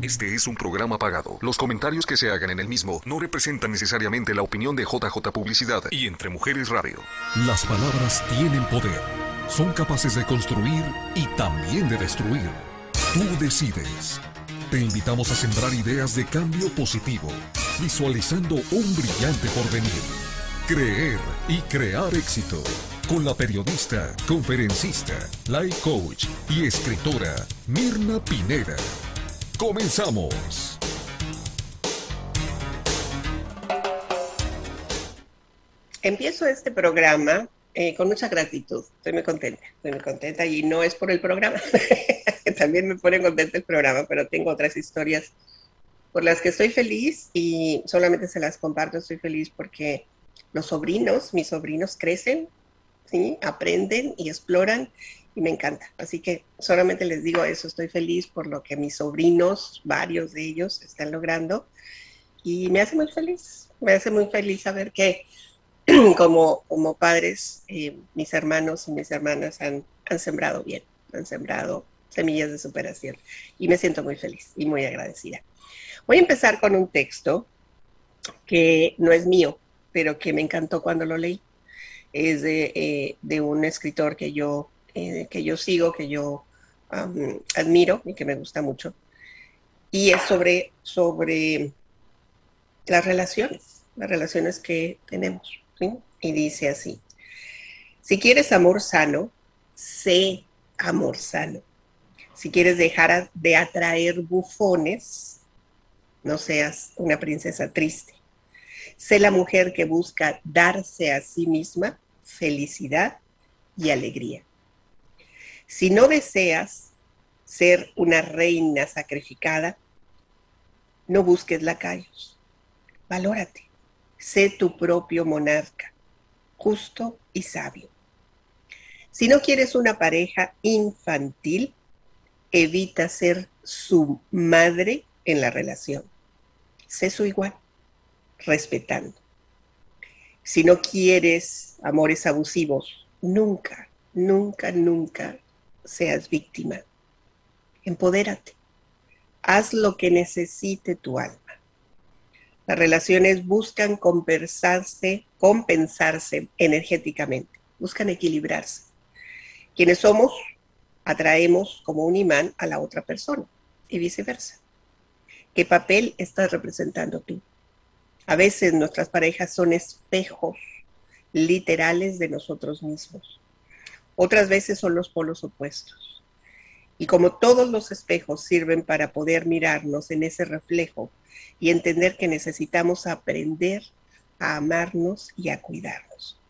Este es un programa pagado. Los comentarios que se hagan en el mismo no representan necesariamente la opinión de JJ Publicidad y Entre Mujeres Radio. Las palabras tienen poder. Son capaces de construir y también de destruir. Tú decides. Te invitamos a sembrar ideas de cambio positivo, visualizando un brillante porvenir. Creer y crear éxito. Con la periodista, conferencista, life coach y escritora Mirna Pineda. Comenzamos. Empiezo este programa eh, con mucha gratitud. Estoy muy contenta, estoy muy contenta y no es por el programa. También me pone contenta el programa, pero tengo otras historias por las que estoy feliz y solamente se las comparto. Estoy feliz porque los sobrinos, mis sobrinos crecen, ¿sí? aprenden y exploran y me encanta. Así que solamente les digo eso, estoy feliz por lo que mis sobrinos, varios de ellos, están logrando y me hace muy feliz, me hace muy feliz saber que como, como padres, eh, mis hermanos y mis hermanas han, han sembrado bien, han sembrado semillas de superación y me siento muy feliz y muy agradecida. Voy a empezar con un texto que no es mío, pero que me encantó cuando lo leí. Es de, eh, de un escritor que yo, eh, que yo sigo, que yo admiro y que me gusta mucho. Y es sobre, sobre las relaciones, las relaciones que tenemos. Y dice así, si quieres amor sano, sé amor sano. Si quieres dejar de atraer bufones, no seas una princesa triste. Sé la mujer que busca darse a sí misma felicidad y alegría. Si no deseas ser una reina sacrificada, no busques lacayos. Valórate. Sé tu propio monarca, justo y sabio. Si no quieres una pareja infantil, evita ser su madre en la relación. Sé su igual, respetando. Si no quieres amores abusivos, nunca, nunca, nunca seas víctima. Empodérate. Haz lo que necesite tu alma. Las relaciones buscan compensarse, compensarse energéticamente, buscan equilibrarse. Quienes somos atraemos como un imán a la otra persona y viceversa. ¿Qué papel estás representando tú? A veces nuestras parejas son espejos literales de nosotros mismos. Otras veces son los polos opuestos. Y como todos los espejos sirven para poder mirarnos en ese reflejo y entender que necesitamos aprender a amarnos y a cuidarnos.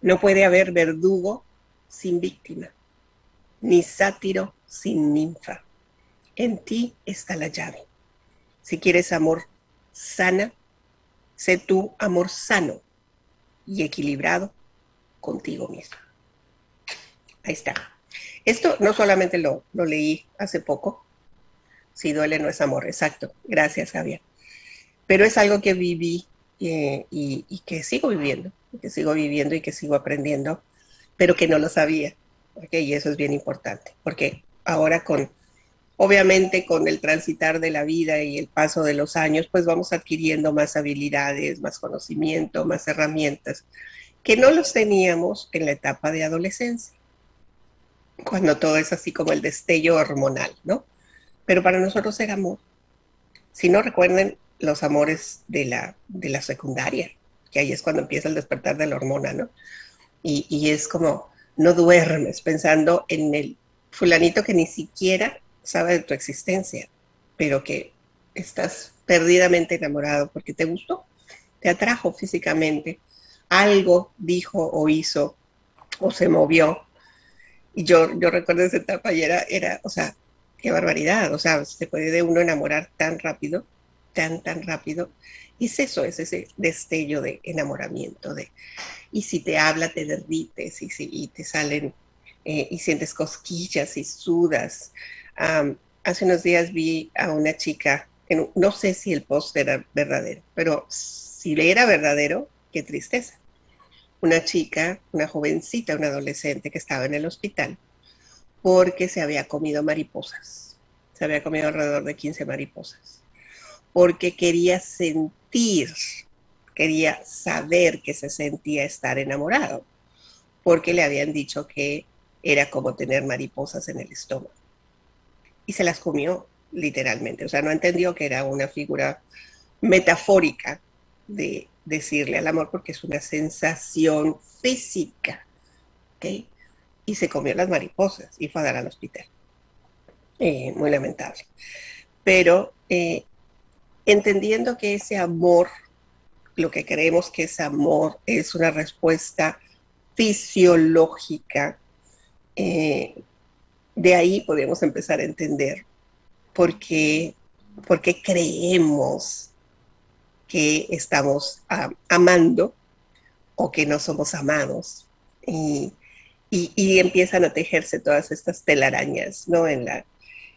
No puede haber verdugo sin víctima ni sátiro sin ninfa. En ti está la llave. Si quieres amor sana, sé tú amor sano y equilibrado contigo mismo. Ahí está. Esto no solamente lo, lo leí hace poco, si duele no es amor, exacto. Gracias, Javier. Pero es algo que viví eh, y, y, que sigo viviendo, que sigo viviendo y que sigo aprendiendo, pero que no lo sabía. Y eso es bien importante, porque ahora con, obviamente con el transitar de la vida y el paso de los años, pues vamos adquiriendo más habilidades, más conocimiento, más herramientas, que no los teníamos en la etapa de adolescencia, cuando todo es así como el destello hormonal, ¿no? Pero para nosotros era amor. Si no recuerden los amores de la, de la secundaria, que ahí es cuando empieza el despertar de la hormona, ¿no? Y, y es como, no duermes pensando en el fulanito que ni siquiera sabe de tu existencia, pero que estás perdidamente enamorado porque te gustó, te atrajo físicamente, algo dijo o hizo o se movió. Y yo, yo recuerdo esa etapa y era, era, o sea, qué barbaridad, o sea, se puede de uno enamorar tan rápido, tan, tan rápido. Y es eso, es ese destello de enamoramiento, de, y si te habla te derrites y, si, te salen eh, y sientes cosquillas y sudas. hace unos días vi a una chica, no sé si el post era verdadero, pero si le era verdadero, qué tristeza. Una chica, una jovencita, una adolescente que estaba en el hospital porque se había comido mariposas. se había comido alrededor de 15 mariposas, porque quería sentir, quería saber que se sentía estar enamorado, porque le habían dicho que era como tener mariposas en el estómago. Y se las comió, literalmente. O sea, no entendió que era una figura metafórica de decirle al amor, porque es una sensación física. Y se comió las mariposas y fue a dar al hospital. Eh, muy lamentable. Pero eh, entendiendo que ese amor, lo que creemos que es amor, es una respuesta fisiológica, eh, de ahí podemos empezar a entender por qué, por qué creemos que estamos amando o que no somos amados. Y, y, empiezan a tejerse todas estas telarañas ¿no? en, la,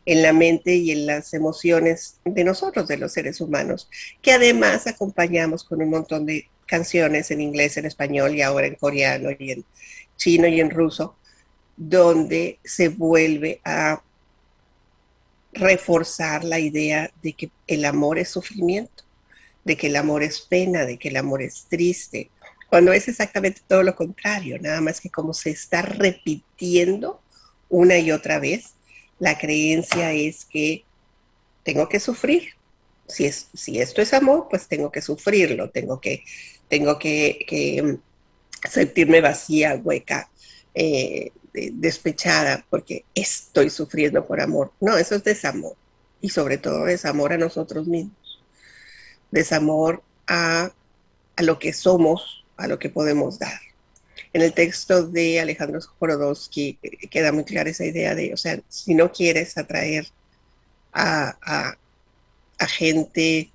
en la mente y en las emociones de nosotros, de los seres humanos, que además acompañamos con un montón de canciones en inglés, en español y ahora en coreano y en chino y en ruso, donde se vuelve a reforzar la idea de que el amor es sufrimiento, de que el amor es pena, de que el amor es triste, cuando es exactamente todo lo contrario, nada más que como se está repitiendo una y otra vez, la creencia es que tengo que sufrir. Si, es, si esto es amor, pues tengo que sufrirlo, tengo que, tengo que, mm, sentirme vacía, hueca, eh, despechada, porque estoy sufriendo por amor. No, eso es desamor. Y sobre todo desamor a nosotros mismos. Desamor a, a lo que somos, a lo que podemos dar. En el texto de Alejandro Jorodowski eh, queda muy clara esa idea de, o sea, si no quieres atraer a, gente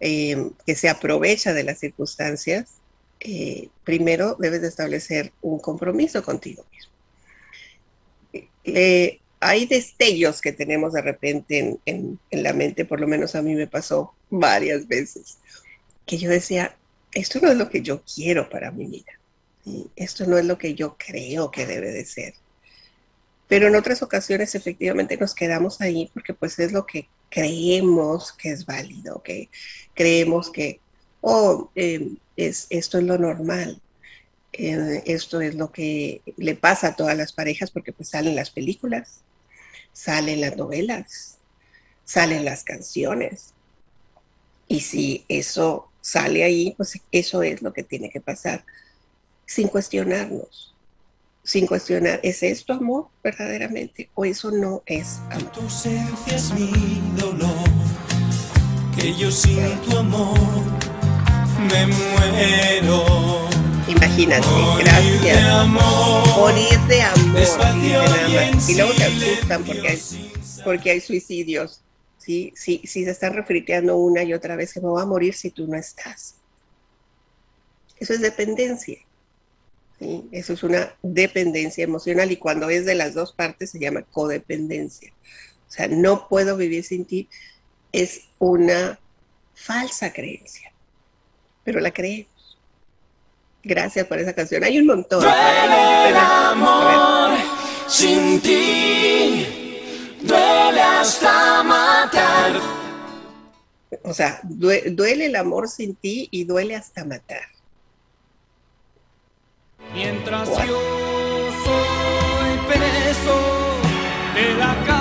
em, que se aprovecha de las circunstancias, eh, primero debes de establecer un compromiso contigo mismo. Eh, hay destellos que tenemos de repente en, la mente, por lo menos a mí me pasó varias veces, que yo decía, esto no es lo que yo quiero para mi vida. Esto no es lo que yo creo que debe de ser. Pero en otras ocasiones efectivamente nos quedamos ahí porque pues es lo que creemos que es válido, que creemos que, oh, em, es, esto es lo normal, eh, esto es lo que le pasa a todas las parejas porque pues salen las películas, salen las novelas, salen las canciones. Y si eso sale ahí, pues eso es lo que tiene que pasar, sin cuestionarnos, sin cuestionar, ¿es esto amor verdaderamente o eso no es amor? Tu ausencia es mi dolor, que yo sin tu amor me muero. Imagínate, gracias. Morir de amor, Y luego te asustan porque hay, porque hay suicidios si, se están refriteando una y otra vez que me voy a morir si tú no estás. Eso es dependencia. Eso es una dependencia emocional y cuando es de las dos partes se llama codependencia. O sea, no puedo vivir sin ti es una falsa creencia, pero la creemos. Gracias por esa canción. Hay un montón. amor sin ti duele hasta matar. O sea, duele el amor sin ti y duele hasta matar. Mientras yo soy preso de la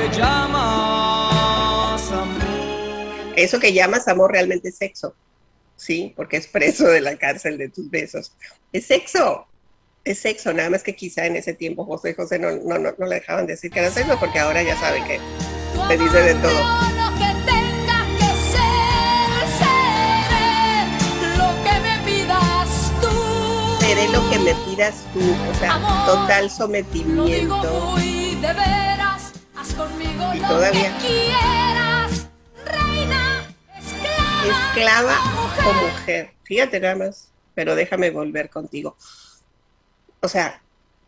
que llamas amor. Eso que llamas amor realmente es sexo. ¿sí? Porque es preso de la cárcel de tus besos. Es sexo, es sexo, nada más que quizá en ese tiempo José José no, no, no, le dejaban decir que era sexo, porque ahora ya saben que te dice de todo. Seré lo que me pidas tú, o sea, total sometimiento. Y todavía esclava o mujer. Fíjate nada más, pero déjame volver contigo. O sea,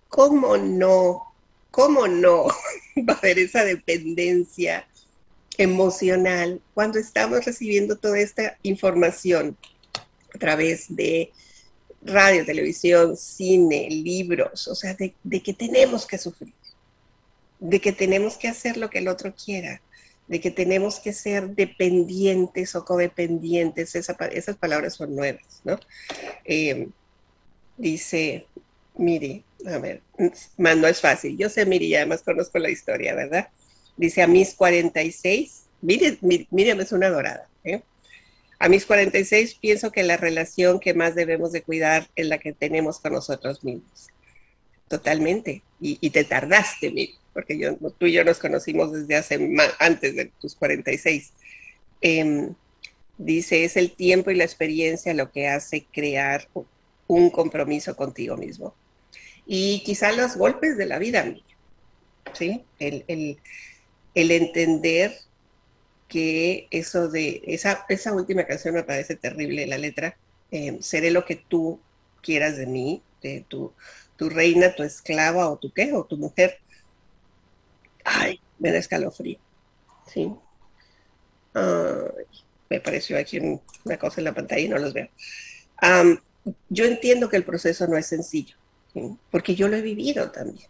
¿cómo no? ¿Cómo no va a haber esa dependencia emocional cuando estamos recibiendo toda esta información a través de radio, televisión, cine, libros, o sea, de, que tenemos que sufrir, de que tenemos que hacer lo que el otro quiera, de que tenemos que ser dependientes o codependientes, esas palabras son nuevas, ¿no? Eh, dice, mire, a ver, no es fácil, yo sé, mire, y además conozco la historia, ¿verdad? Dice, a mis 46, mire, mire, es una dorada, ¿eh? A mis 46 pienso que la relación que más debemos de cuidar es la que tenemos con nosotros mismos. Totalmente. Y, te tardaste, mire, porque yo, tú y yo nos conocimos desde hace antes de tus 46. Em, dice, es el tiempo y la experiencia lo que hace crear un compromiso contigo mismo. Y quizá los golpes de la vida, ¿sí? El, el, entender que eso de, esa, esa última canción me parece terrible, la letra, eh, seré lo que tú quieras de mí, de tu, tu reina, tu esclava o tu qué, o tu mujer. Ay, me da escalofrío, ¿sí? me pareció aquí una cosa en la pantalla y no los veo. yo entiendo que el proceso no es sencillo, porque yo lo he vivido también.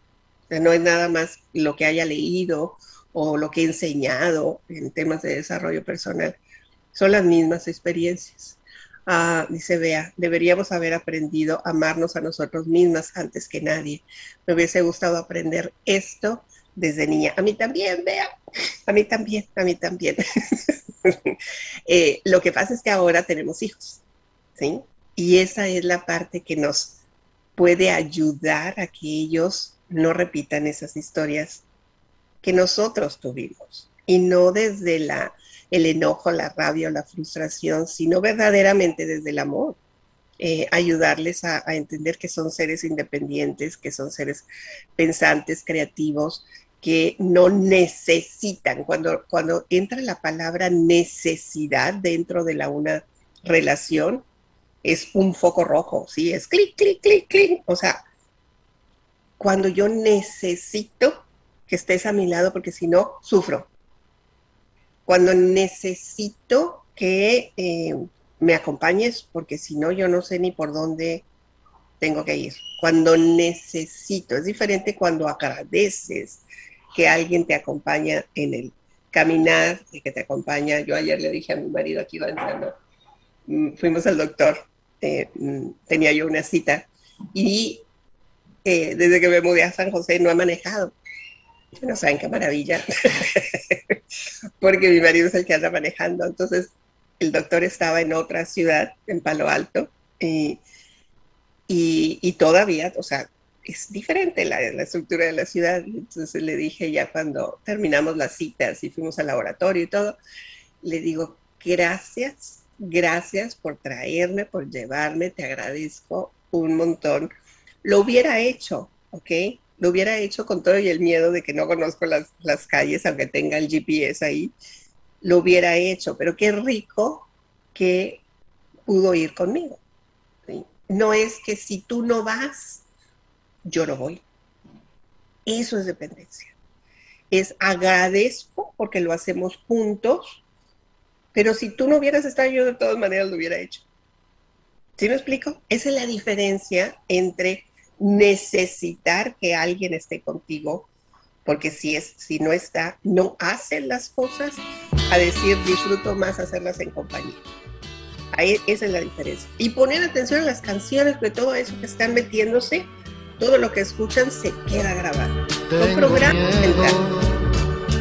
no es nada más lo que haya leído o lo que he enseñado en temas de desarrollo personal, son las mismas experiencias. Ah, dice Bea, deberíamos haber aprendido a amarnos a nosotros mismas antes que nadie. Me hubiese gustado aprender esto desde niña. A mí también, Bea, a mí también, a mí también. Eh, lo que pasa es que ahora tenemos hijos, ¿sí? Y esa es la parte que nos puede ayudar a que ellos no repitan esas historias que nosotros tuvimos y no desde la, el enojo, la rabia o la frustración, sino verdaderamente desde el amor. Eh, ayudarles a, entender que son seres independientes, que son seres pensantes, creativos, que no necesitan. Cuando, cuando entra la palabra necesidad dentro de la una relación, es un foco rojo, ¿sí? Es clic, clic, clic, clic. O sea, cuando yo necesito, que estés a mi lado porque si no, sufro. Cuando necesito que eh, me acompañes porque si no, yo no sé ni por dónde tengo que ir. Cuando necesito, es diferente cuando agradeces que alguien te acompaña en el caminar, y que te acompaña. Yo ayer le dije a mi marido aquí va entrando, mm, fuimos al doctor, eh, mm, tenía yo una cita y eh, desde que me mudé a San José no he manejado. No saben qué maravilla, porque mi marido es el que anda manejando. Entonces, el doctor estaba en otra ciudad, en Palo Alto, y, y, todavía, o sea, es diferente la, la, estructura de la ciudad. Entonces le dije ya cuando terminamos las citas y fuimos al laboratorio y todo, le digo, gracias, gracias por traerme, por llevarme, te agradezco un montón. Lo hubiera hecho, ¿ok? lo hubiera hecho con todo y el miedo de que no conozco las, calles, aunque tenga el GPS ahí, lo hubiera hecho, pero qué rico que pudo ir conmigo. No es que si tú no vas, yo no voy. Eso es dependencia. Es agradezco porque lo hacemos juntos, pero si tú no hubieras estado, yo de todas maneras lo hubiera hecho. ¿Sí me explico? Esa es la diferencia entre necesitar que alguien esté contigo, porque si, es, si no está, no hacen las cosas, a decir disfruto más hacerlas en compañía. Ahí, esa es la diferencia. Y poner atención a las canciones, de todo eso que están metiéndose, todo lo que escuchan se queda grabado. Tengo programa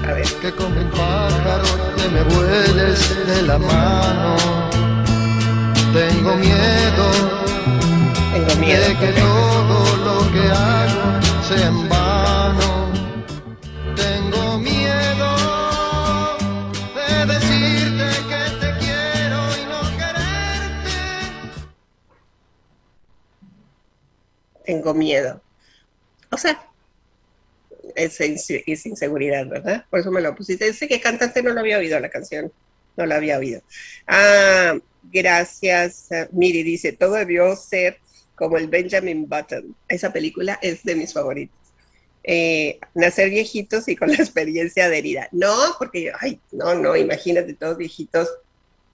A ver. Que como un pájaro que me vueles de la mano. Tengo miedo tengo miedo. De que todo lo que hago sea Tengo miedo. O sea, es, inseguridad, ¿verdad? Por eso me lo pusiste. Sé que cantante no lo había oído la canción. No la había oído. Ah, gracias. Miri dice, todo debió ser como el Benjamin Button. Esa película es de mis favoritos. Eh, nacer viejitos y con la experiencia de herida. No, porque, ay, no, no, imagínate todos viejitos.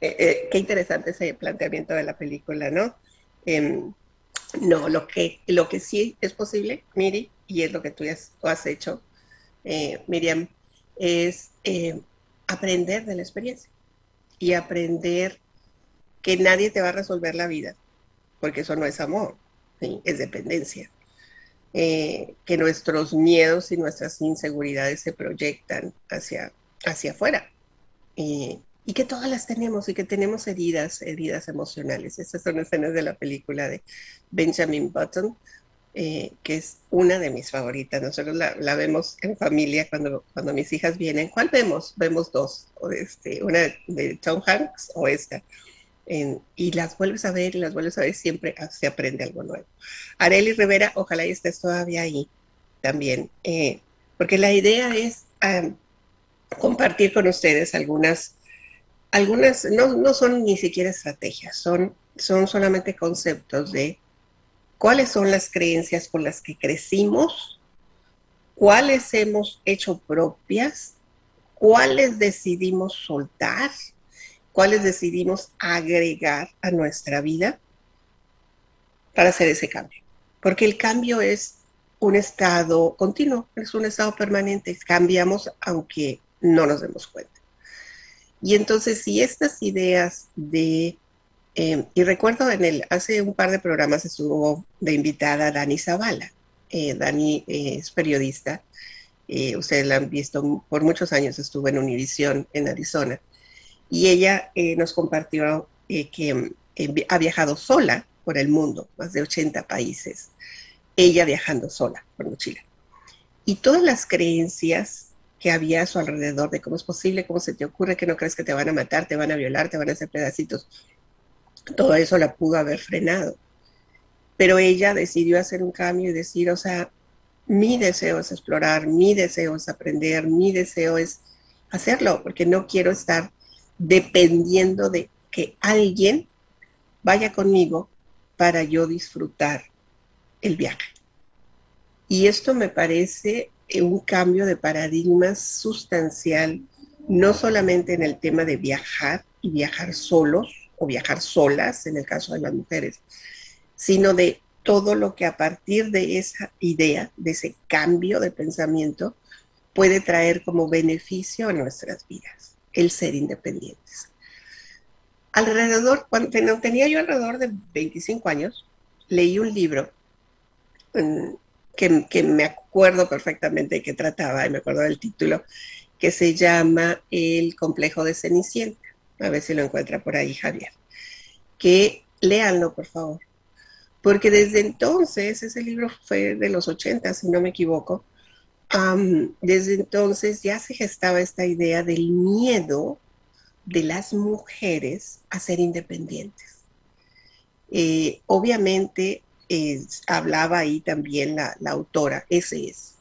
Eh, eh, qué interesante ese planteamiento de la película, ¿no? No, lo que, lo que sí es posible, Miri, y es lo que tú, has, hecho, eh, Miriam, es eh, aprender de la experiencia y aprender que nadie te va a resolver la vida, porque eso no es amor, es dependencia. Eh, que nuestros miedos y nuestras inseguridades se proyectan hacia, hacia afuera. y que todas las tenemos y que tenemos heridas, heridas emocionales. Esas son escenas de la película de Benjamin Button, eh, que es una de mis favoritas. Nosotros la, vemos en familia cuando, cuando mis hijas vienen. ¿Cuál vemos? Vemos dos, este, una de Tom Hanks o esta y las vuelves a ver y las vuelves a ver, siempre se aprende algo nuevo. Areli Rivera, ojalá estés todavía ahí también, eh, porque la idea es compartir con ustedes algunas, algunas no, no, son ni siquiera estrategias, son, son solamente conceptos de cuáles son las creencias con las que crecimos, cuáles hemos hecho propias, cuáles decidimos soltar cuáles decidimos agregar a nuestra vida para hacer ese cambio. Porque el cambio es un estado continuo, es un estado permanente, cambiamos aunque no nos demos cuenta. Y entonces si estas ideas de, eh, y recuerdo en el, hace un par de programas estuvo de invitada Dani Zavala. Eh, Dani eh, es periodista, ustedes la han visto por muchos años, estuvo en Univisión en Arizona y ella nos compartió que ha viajado sola por el mundo, más de 80 países, ella viajando sola por mochila. Y todas las creencias que había a su alrededor de cómo es posible, cómo se te ocurre que no crees que te van a matar, te van a violar, te van a hacer pedacitos, todo eso la pudo haber frenado. Pero ella decidió hacer un cambio y decir, o sea, mi deseo es explorar, mi deseo es aprender, mi deseo es hacerlo, porque no quiero estar dependiendo de que alguien vaya conmigo para yo disfrutar el viaje. Y esto me parece un cambio de paradigma sustancial, no solamente en el tema de viajar y viajar solos o viajar solas, en el caso de las mujeres, sino de todo lo que a partir de esa idea, de ese cambio de pensamiento, puede traer como beneficio a nuestras vidas el ser independientes. Alrededor, cuando tenía yo alrededor de 25 años, leí un libro que, me acuerdo perfectamente de qué trataba, y me acuerdo del título, que se llama El complejo de Cenicienta. A ver si lo encuentra por ahí, Javier. Que léanlo, por favor. Porque desde entonces, ese libro fue de los 80, si no me equivoco, desde entonces ya se gestaba esta idea del miedo de las mujeres a ser independientes. Eh, obviamente hablaba ahí también la, autora, ese es.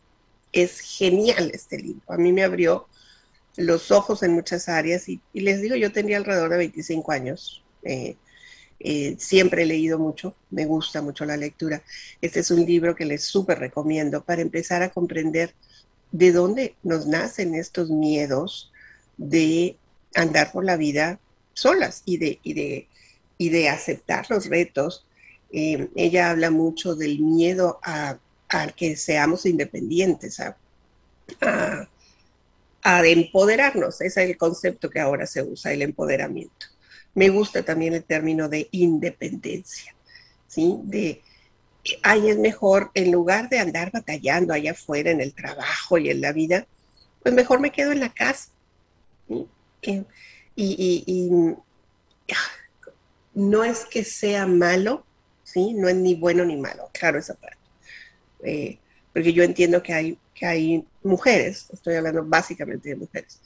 Es genial este libro. A mí me abrió los ojos en muchas áreas y, les digo, yo tenía alrededor de 25 años. Eh, eh, siempre he leído mucho, me gusta mucho la lectura. Este es un libro que les súper recomiendo para empezar a comprender de dónde nos nacen estos miedos de andar por la vida solas y de, de, y de aceptar los retos. Eh, ella habla mucho del miedo a, que seamos independientes, a, a, empoderarnos. Ese es el concepto que ahora se usa, el empoderamiento. Me gusta también el término de independencia, ¿sí? De, ahí es mejor, en lugar de andar batallando allá afuera en el trabajo y en la vida, pues mejor me quedo en la casa. Y, no es que sea malo, ¿sí? No es ni bueno ni malo, claro esa parte. Eh, porque yo entiendo que hay, que hay mujeres, estoy hablando básicamente de mujeres,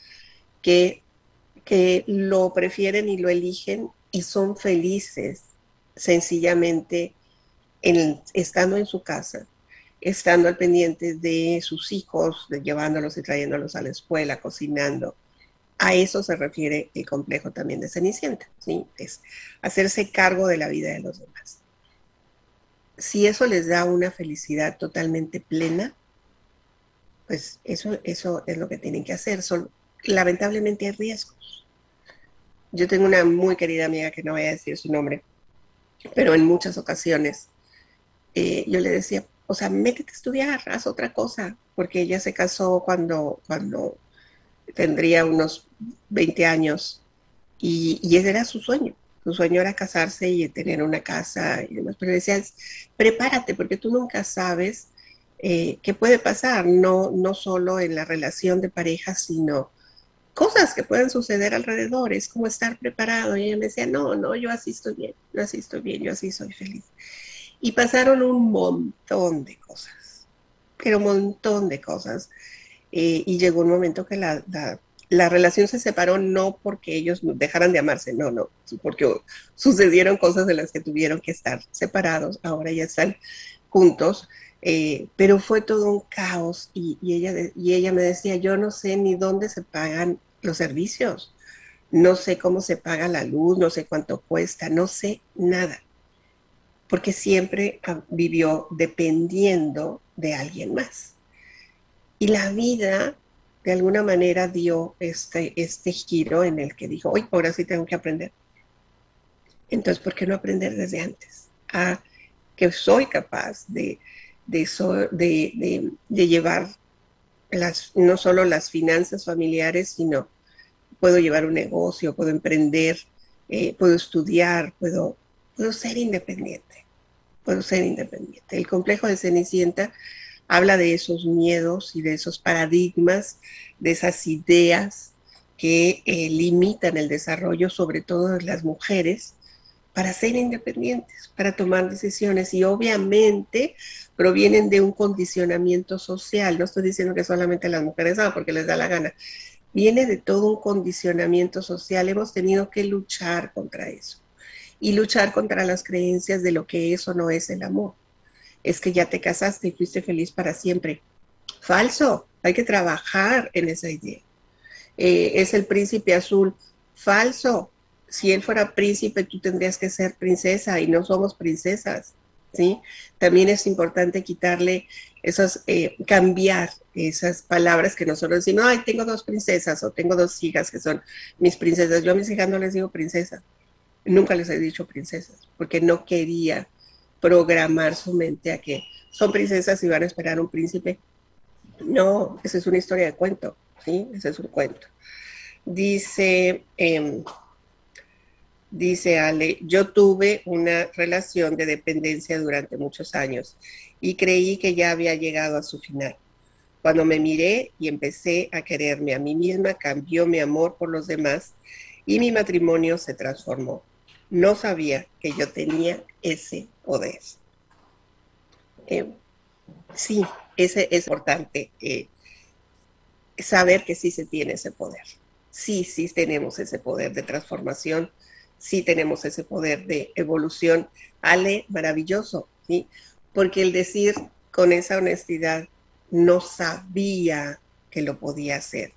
que que lo prefieren y lo eligen y son felices sencillamente en, estando en su casa, estando al pendiente de sus hijos, llevándolos y trayéndolos a la escuela, cocinando. A eso se refiere el complejo también de Cenicienta, ¿sí? Es hacerse cargo de la vida de los demás. Si eso les da una felicidad totalmente plena, pues eso, eso es lo que tienen que hacer. Son, lamentablemente hay riesgos. Yo tengo una muy querida amiga que no voy a decir su nombre, pero en muchas ocasiones eh, yo le decía, o sea, métete a estudiar, haz otra cosa, porque ella se casó cuando, cuando tendría unos 20 años y, y ese era su sueño. Su sueño era casarse y tener una casa y demás. Pero decía, prepárate, porque tú nunca sabes eh, qué puede pasar, no, no solo en la relación de pareja, sino cosas que pueden suceder alrededor. Es como estar preparado. Y ella me decía, no, no, yo así estoy bien, yo así estoy bien, yo así soy feliz. Y pasaron un montón de cosas, pero un montón de cosas. Eh, y llegó un momento que la, relación se separó no porque ellos dejaran de amarse, no, no, porque sucedieron cosas de las que tuvieron que estar separados, ahora ya están juntos, eh, pero fue todo un caos y, ella, y ella me decía, yo no sé ni dónde se pagan los servicios, no sé cómo se paga la luz, no sé cuánto cuesta, no sé nada porque siempre vivió dependiendo de alguien más. Y la vida, de alguna manera, dio este, este giro en el que dijo, hoy ahora sí tengo que aprender. Entonces, ¿por qué no aprender desde antes? A que soy capaz de, de, llevar las, no solo las finanzas familiares, sino puedo llevar un negocio, puedo emprender, eh, puedo estudiar, puedo puedo ser independiente, puedo ser independiente. El complejo de Cenicienta habla de esos miedos y de esos paradigmas, de esas ideas que eh, limitan el desarrollo, sobre todo de las mujeres, para ser independientes, para tomar decisiones. Y obviamente provienen de un condicionamiento social. No estoy diciendo que solamente las mujeres porque les da la gana. Viene de todo un condicionamiento social. Hemos tenido que luchar contra eso y luchar contra las creencias de lo que eso no es el amor. Es que ya te casaste y fuiste feliz para siempre. Falso, hay que trabajar en esa idea. Eh, es el príncipe azul. Falso, si él fuera príncipe, tú tendrías que ser princesa y no somos princesas. ¿sí? También es importante quitarle esas, eh, cambiar esas palabras que nosotros decimos, ay, tengo dos princesas o tengo dos hijas que son mis princesas. Yo a mis hijas no les digo princesa, nunca les he dicho princesas, porque no quería programar su mente a que son princesas y van a esperar un príncipe. No, esa es una historia de cuento, ¿sí? Ese es un cuento. Dice, em, dice Ale, yo tuve una relación de dependencia durante muchos años y creí que ya había llegado a su final. Cuando me miré y empecé a quererme a mí misma, cambió mi amor por los demás y mi matrimonio se transformó no sabía que yo tenía ese poder. Eh, sí, ese es importante, eh, saber que sí se tiene ese poder. Sí, sí tenemos ese poder de transformación, sí tenemos ese poder de evolución. Ale, maravilloso, ¿sí? Porque el decir con esa honestidad, no sabía que lo podía hacer.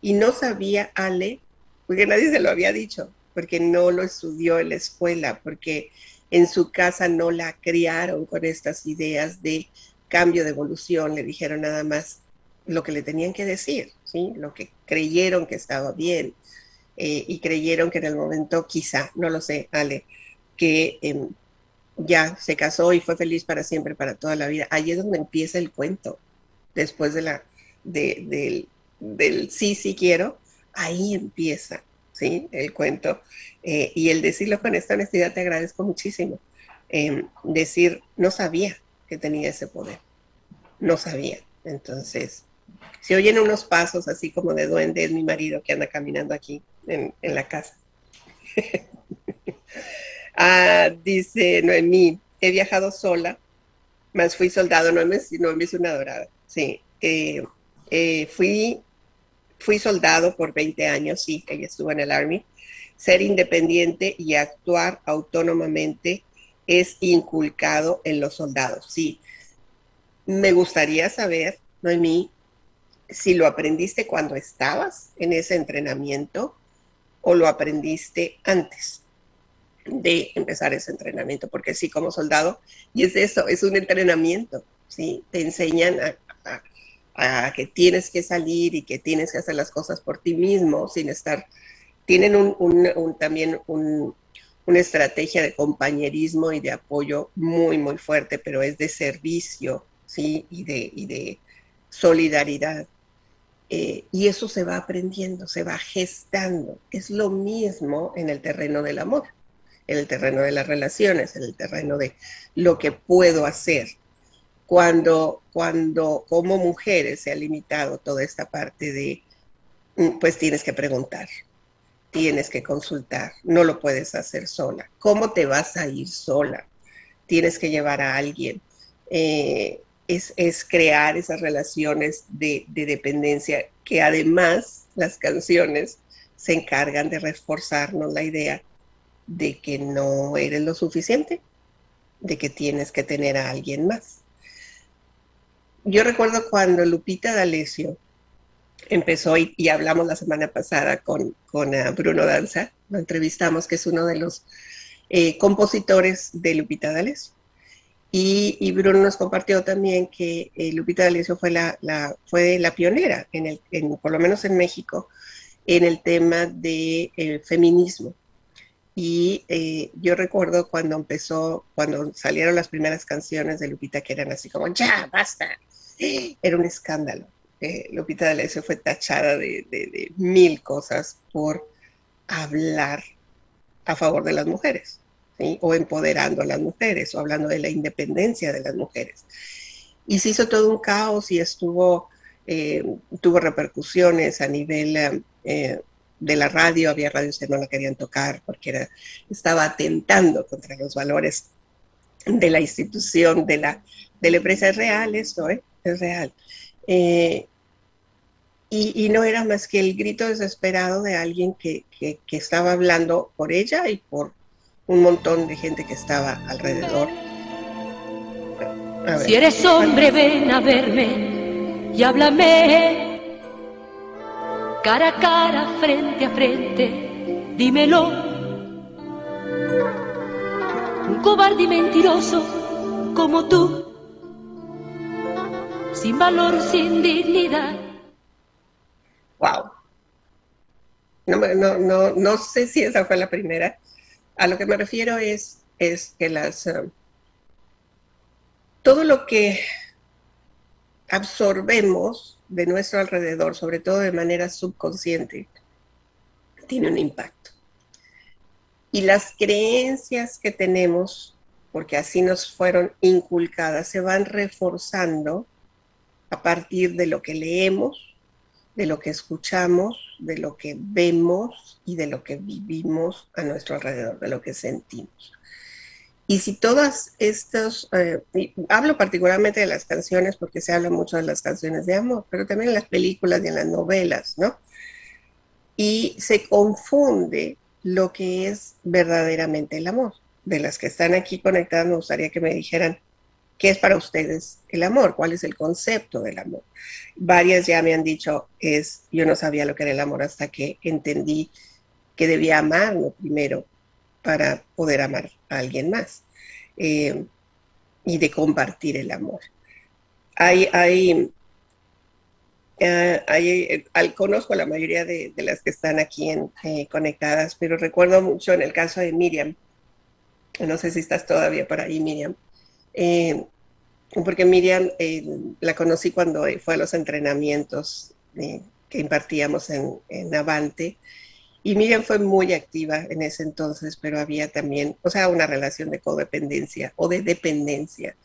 Y no sabía, Ale, porque nadie se lo había dicho, porque no lo estudió en la escuela, porque en su casa no la criaron con estas ideas de cambio de evolución, le dijeron nada más lo que le tenían que decir, ¿sí? lo que creyeron que estaba bien eh, y creyeron que en el momento quizá, no lo sé, Ale, que em, ya se casó y fue feliz para siempre, para toda la vida. Ahí es donde empieza el cuento, después de la, del, del sí, sí quiero, ahí empieza. ¿Sí? El cuento. Eh, y el decirlo con esta honestidad te agradezco muchísimo. Em, decir, no sabía que tenía ese poder. No sabía. Entonces, si oyen unos pasos así como de duende, es mi marido que anda caminando aquí en, la casa. ah, dice Noemí, he viajado sola, más fui soldado, Noemí, Noemí es una dorada. Sí, eh, eh, fui fui soldado por 20 años, sí, ella estuvo en el Army. Ser independiente y actuar autónomamente es inculcado en los soldados, sí. Me gustaría saber, Noemí, si lo aprendiste cuando estabas en ese entrenamiento o lo aprendiste antes de empezar ese entrenamiento, porque sí, como soldado, y es eso, es un entrenamiento, ¿sí? Te enseñan a, a que tienes que salir y que tienes que hacer las cosas por ti mismo sin estar, tienen un, también un, una estrategia de compañerismo y de apoyo muy, muy fuerte, pero es de servicio, ¿sí? Y de, y de solidaridad. Eh, y eso se va aprendiendo, se va gestando. Es lo mismo en el terreno del amor, en el terreno de las relaciones, en el terreno de lo que puedo hacer. Cuando, cuando como mujeres se ha limitado toda esta parte de, mm, pues tienes que preguntar, tienes que consultar, no lo puedes hacer sola. ¿Cómo te vas a ir sola? Tienes que llevar a alguien. Eh, es, crear esas relaciones de, dependencia que además las canciones se encargan de reforzarnos la idea de que no eres lo suficiente, de que tienes que tener a alguien más. Yo recuerdo cuando Lupita D'Alessio empezó y, hablamos la semana pasada con, con uh, Bruno Danza, lo entrevistamos, que es uno de los eh, compositores de Lupita D'Alessio. Y, Bruno nos compartió también que eh, Lupita D'Alessio fue la, fue la pionera, en el, por lo menos en México, en el tema de eh, feminismo. Y eh, yo recuerdo cuando empezó, cuando salieron las primeras canciones de Lupita, que eran así como, ya, basta. Era un escándalo. Lupita D'Alessio fue tachada de mil cosas por hablar a favor de las mujeres o empoderando a las mujeres, o hablando de la independencia de las mujeres. Y se hizo todo un caos y estuvo, eh, tuvo repercusiones a nivel eh, de la radio, había radios que no la querían tocar porque estaba atentando contra los valores de la institución, de la, de la empresa. Es real esto, ¿eh? Es real. y, y, no era más que el grito desesperado de alguien que, estaba hablando por ella y por un montón de gente que estaba alrededor. si eres hombre, ven a verme y háblame. Cara a cara, frente a frente, dímelo. Un cobarde y mentiroso como tú, sin valor, sin dignidad. Wow. No, no, no, no sé si esa fue la primera, a lo que me refiero es, es que las, eh, todo lo que absorbemos de nuestro alrededor, sobre todo de manera subconsciente, tiene un impacto. Y las creencias que tenemos, porque así nos fueron inculcadas, se van reforzando a partir de lo que leemos, de lo que escuchamos, de lo que vemos y de lo que vivimos a nuestro alrededor, de lo que sentimos. Y si todas estas, eh, hablo particularmente de las canciones porque se habla mucho de las canciones de amor, pero también en las películas y en las novelas, ¿no? Y se confunde lo que es verdaderamente el amor. De las que están aquí conectadas, me gustaría que me dijeran ¿Qué es para ustedes el amor? ¿Cuál es el concepto del amor? Varias ya me han dicho, es, yo no sabía lo que era el amor hasta que entendí que debía amarlo primero para poder amar a alguien más eh, y de compartir el amor. Hay, hay, eh, eh, conozco a la mayoría de, las que están aquí conectadas, pero recuerdo mucho en el caso de Miriam, no sé si estás todavía por ahí, Miriam, eh, porque Miriam eh, la conocí cuando fue a los entrenamientos eh, que impartíamos en, en, Avante. Y Miriam fue muy activa en ese entonces, pero había también, o sea, una relación de codependencia o de dependencia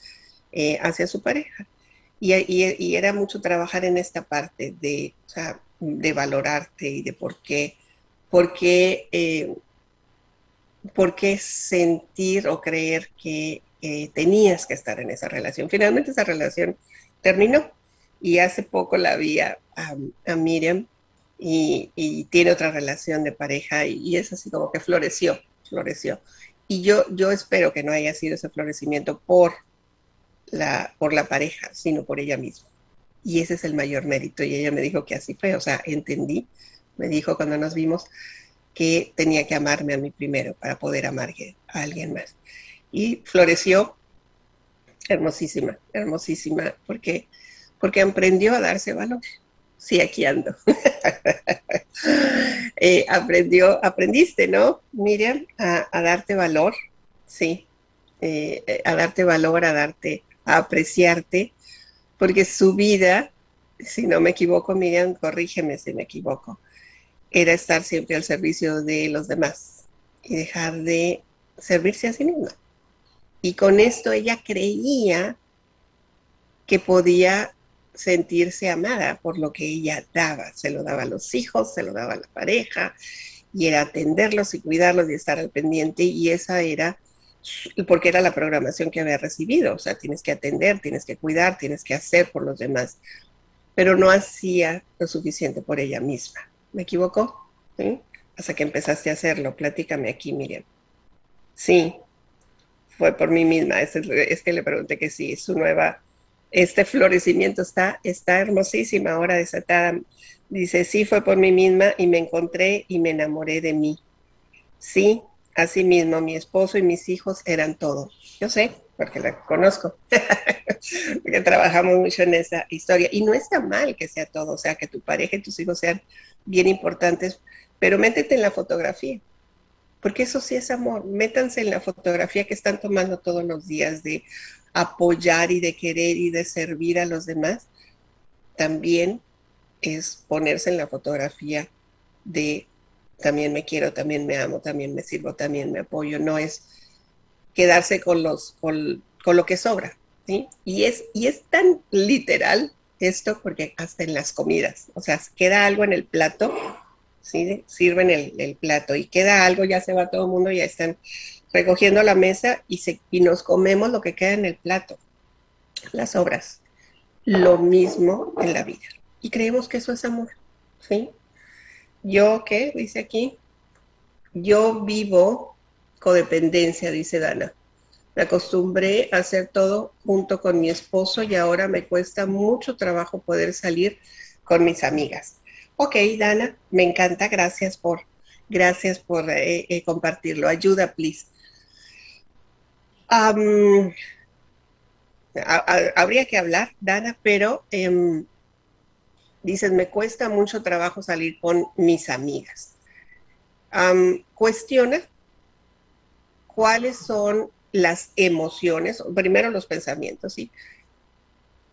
hacia su pareja. Y, y, era mucho trabajar en esta parte de, o sea, de valorarte y de por qué, por qué, por qué sentir o creer que tenías que estar en esa relación. Finalmente esa relación terminó y hace poco la vi a, Miriam y, tiene otra relación de pareja y, es así como que floreció, floreció. Y yo, yo espero que no haya sido ese florecimiento por la, por la pareja, sino por ella misma. Y ese es el mayor mérito. Y ella me dijo que así fue, o sea, entendí, me dijo cuando nos vimos que tenía que amarme a mí primero para poder amar a alguien más y floreció hermosísima, hermosísima, porque, porque aprendió a darse valor. Sí, aquí ando. eh, aprendió, aprendiste, ¿no, Miriam? A, darte valor, sí, eh, a darte valor, a darte, a apreciarte, porque su vida, si no me equivoco, Miriam, corrígeme si me equivoco, era estar siempre al servicio de los demás y dejar de servirse a sí misma. Y con esto ella creía que podía sentirse amada por lo que ella daba. Se lo daba a los hijos, se lo daba a la pareja, y era atenderlos y cuidarlos y estar al pendiente. Y esa era, porque era la programación que había recibido. O sea, tienes que atender, tienes que cuidar, tienes que hacer por los demás. Pero no hacía lo suficiente por ella misma. ¿Me equivoco? Hasta que empezaste a hacerlo. Platícame aquí, Miriam. Sí, fue por mí misma. Es, es que le pregunté que sí, su nueva este florecimiento está, está hermosísima ahora desatada. Dice, sí, fue por mí misma y me encontré y me enamoré de mí. Sí, así mismo, mi esposo y mis hijos eran todos. Yo sé, porque la conozco, porque trabajamos mucho en esa historia. Y no está mal que sea todo, o sea, que tu pareja y tus hijos sean bien importantes, pero métete en la fotografía, porque eso sí es amor. Métanse en la fotografía que están tomando todos los días de apoyar y de querer y de servir a los demás, también es ponerse en la fotografía de también me quiero, también me amo, también me sirvo, también me apoyo, no es quedarse con los con, lo que sobra, ¿sí? Y es y es tan literal esto porque hasta en las comidas, o sea, queda algo en el plato, ¿sí? Sirven el, el plato y queda algo, ya se va todo el mundo, ya están recogiendo la mesa y, se, y nos comemos lo que queda en el plato, las obras. Lo mismo en la vida. Y creemos que eso es amor, ¿sí? Yo, ¿qué? Dice aquí. Yo vivo codependencia, dice Dana. Me acostumbré a hacer todo junto con mi esposo y ahora me cuesta mucho trabajo poder salir con mis amigas. Ok, Dana, me encanta. Gracias por, gracias por eh, eh, compartirlo. Ayuda, please habría que hablar, Dana, pero eh, dices, me cuesta mucho trabajo salir con mis amigas. cuestiona cuáles son las emociones, primero los pensamientos, ¿sí?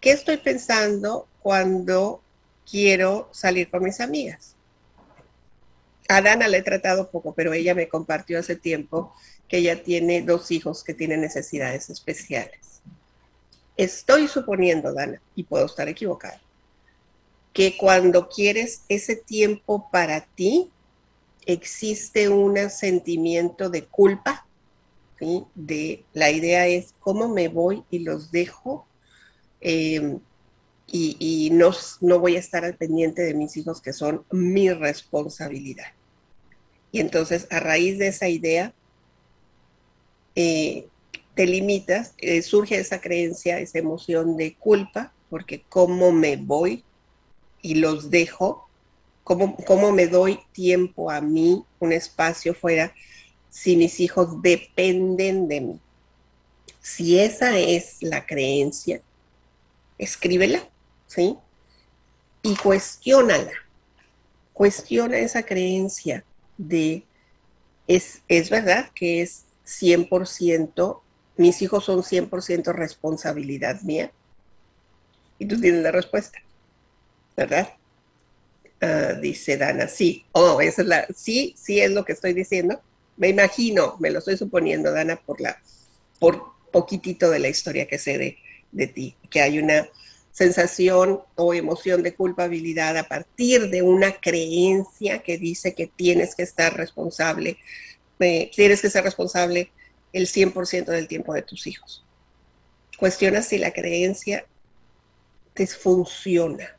¿Qué estoy pensando cuando quiero salir con mis amigas? A Dana le he tratado poco, pero ella me compartió hace tiempo que ella tiene dos hijos que tienen necesidades especiales. Estoy suponiendo, Dana, y puedo estar equivocada, que cuando quieres ese tiempo para ti, existe un sentimiento de culpa, de la idea es cómo me voy y los dejo em, y, no, no voy a estar al pendiente de mis hijos que son mi responsabilidad. Y entonces a raíz de esa idea eh, te limitas, eh, surge esa creencia, esa emoción de culpa, porque cómo me voy y los dejo, cómo, cómo me doy tiempo a mí, un espacio fuera, si mis hijos dependen de mí. Si esa es la creencia, escríbela, ¿sí? Y cuestiónala. Cuestiona esa creencia de, es, es verdad que es 100%, mis hijos son 100% responsabilidad mía. Y tú tienes la respuesta, ¿verdad? Ah, dice Dana, sí, oh, esa es la, sí, sí es lo que estoy diciendo. Me imagino, me lo estoy suponiendo, Dana, por la, por poquitito de la historia que sé de, de ti, que hay una sensación o emoción de culpabilidad a partir de una creencia que dice que tienes que estar responsable tienes que ser responsable el 100% del tiempo de tus hijos. Cuestiona si la creencia te funciona.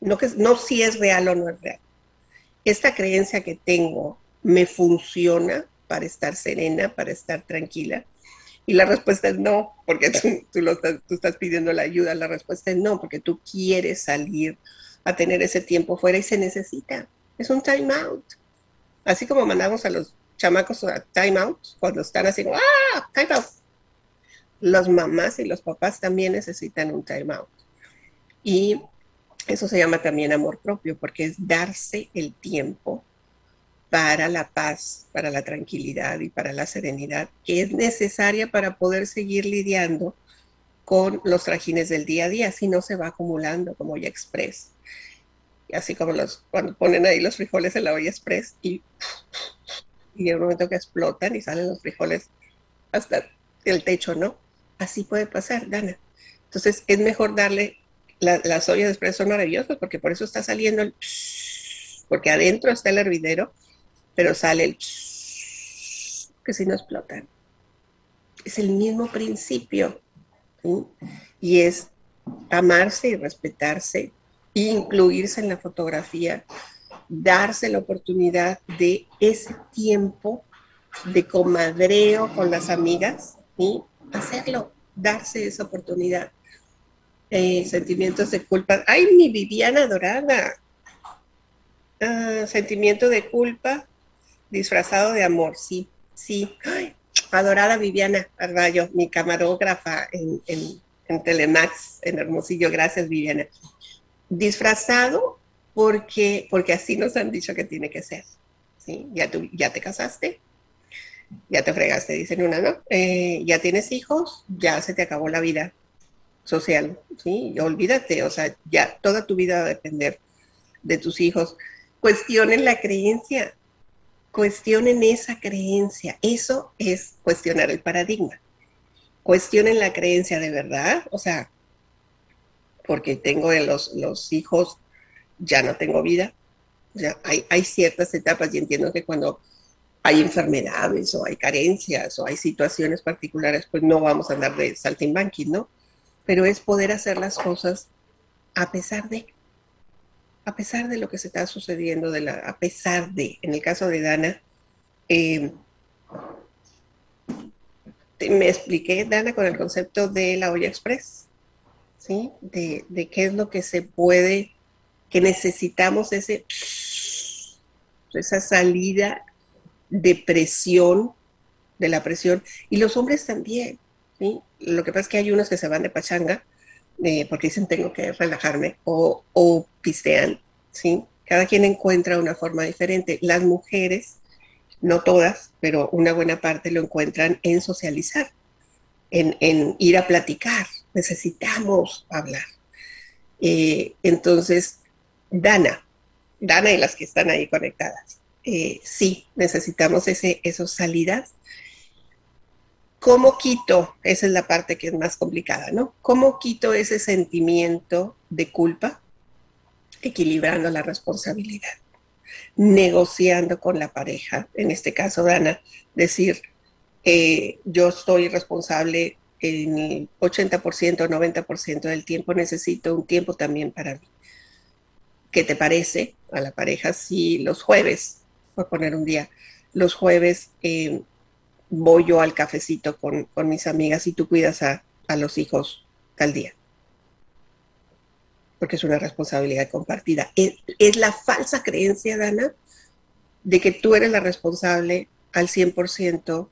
No, que, no si es real o no es real. Esta creencia que tengo me funciona para estar serena, para estar tranquila. Y la respuesta es no, porque tú, tú estás pidiendo la ayuda. La respuesta es no, porque tú quieres salir a tener ese tiempo fuera y se necesita. Es un time out. Así como mandamos a los chamacos a time out, cuando están así, ¡ah! Time out. Las mamás y los papás también necesitan un time out. Y eso se llama también amor propio, porque es darse el tiempo para la paz, para la tranquilidad y para la serenidad que es necesaria para poder seguir lidiando con los trajines del día a día, si no se va acumulando como olla express. Y así como los, cuando ponen ahí los frijoles en la olla express y, y en un momento que explotan y salen los frijoles hasta el techo, ¿no? Así puede pasar, Dana. Entonces es mejor darle, las ollas express son maravillosas porque por eso está saliendo el, porque adentro está el hervidero pero sale el que si no explotan. Es el mismo principio. Y es amarse y respetarse, incluirse en la fotografía, darse la oportunidad de ese tiempo de comadreo con las amigas, y hacerlo, darse esa oportunidad. Eh, sentimientos de culpa. ¡Ay, mi Viviana dorada! Ah, sentimiento de culpa disfrazado de amor, sí, sí. adorada Viviana Arballo, mi camarógrafa en, en, Telemax, en Hermosillo, gracias Viviana. Disfrazado porque, porque así nos han dicho que tiene que ser. ¿sí? Ya, tú, ya te casaste, ya te fregaste, dicen una, ¿no? Eh, ya tienes hijos, ya se te acabó la vida social, ¿sí? olvídate, o sea, ya toda tu vida va a depender de tus hijos. Cuestionen la creencia, cuestionen esa creencia. Eso es cuestionar el paradigma. Cuestionen la creencia de verdad, o sea, porque tengo los, los hijos, ya no tengo vida. Hay, hay ciertas etapas y entiendo que cuando hay enfermedades o hay carencias o hay situaciones particulares, pues no vamos a andar de saltimbanquis, ¿no? Pero es poder hacer las cosas a pesar de a pesar de lo que se está sucediendo, de la, a pesar de, en el caso de Dana, eh, me expliqué, Dana, con el concepto de la olla express, ¿sí? De, qué es lo que se puede, que necesitamos ese, esa salida de presión, de la presión, y los hombres también, ¿sí? Lo que pasa es que hay unos que se van de pachanga, porque dicen tengo que relajarme, o, o pistean, ¿sí? Cada quien encuentra una forma diferente. Las mujeres, no todas, pero una buena parte lo encuentran en socializar, en, ir a platicar. Necesitamos hablar. Eh, entonces, Dana, Dana y las que están ahí conectadas, eh, sí, necesitamos ese, esas salidas ¿Cómo quito? Esa es la parte que es más complicada, ¿no? ¿Cómo quito ese sentimiento de culpa? Equilibrando la responsabilidad, negociando con la pareja, en este caso, Dana, decir, eh, yo estoy responsable en el 80% o 90% del tiempo, necesito un tiempo también para mí. ¿Qué te parece a la pareja si los jueves, por poner un día, los jueves eh, voy yo al cafecito con, mis amigas y tú cuidas a, los hijos tal día. Porque es una responsabilidad compartida. Es, la falsa creencia, Dana, de que tú eres la responsable al 100%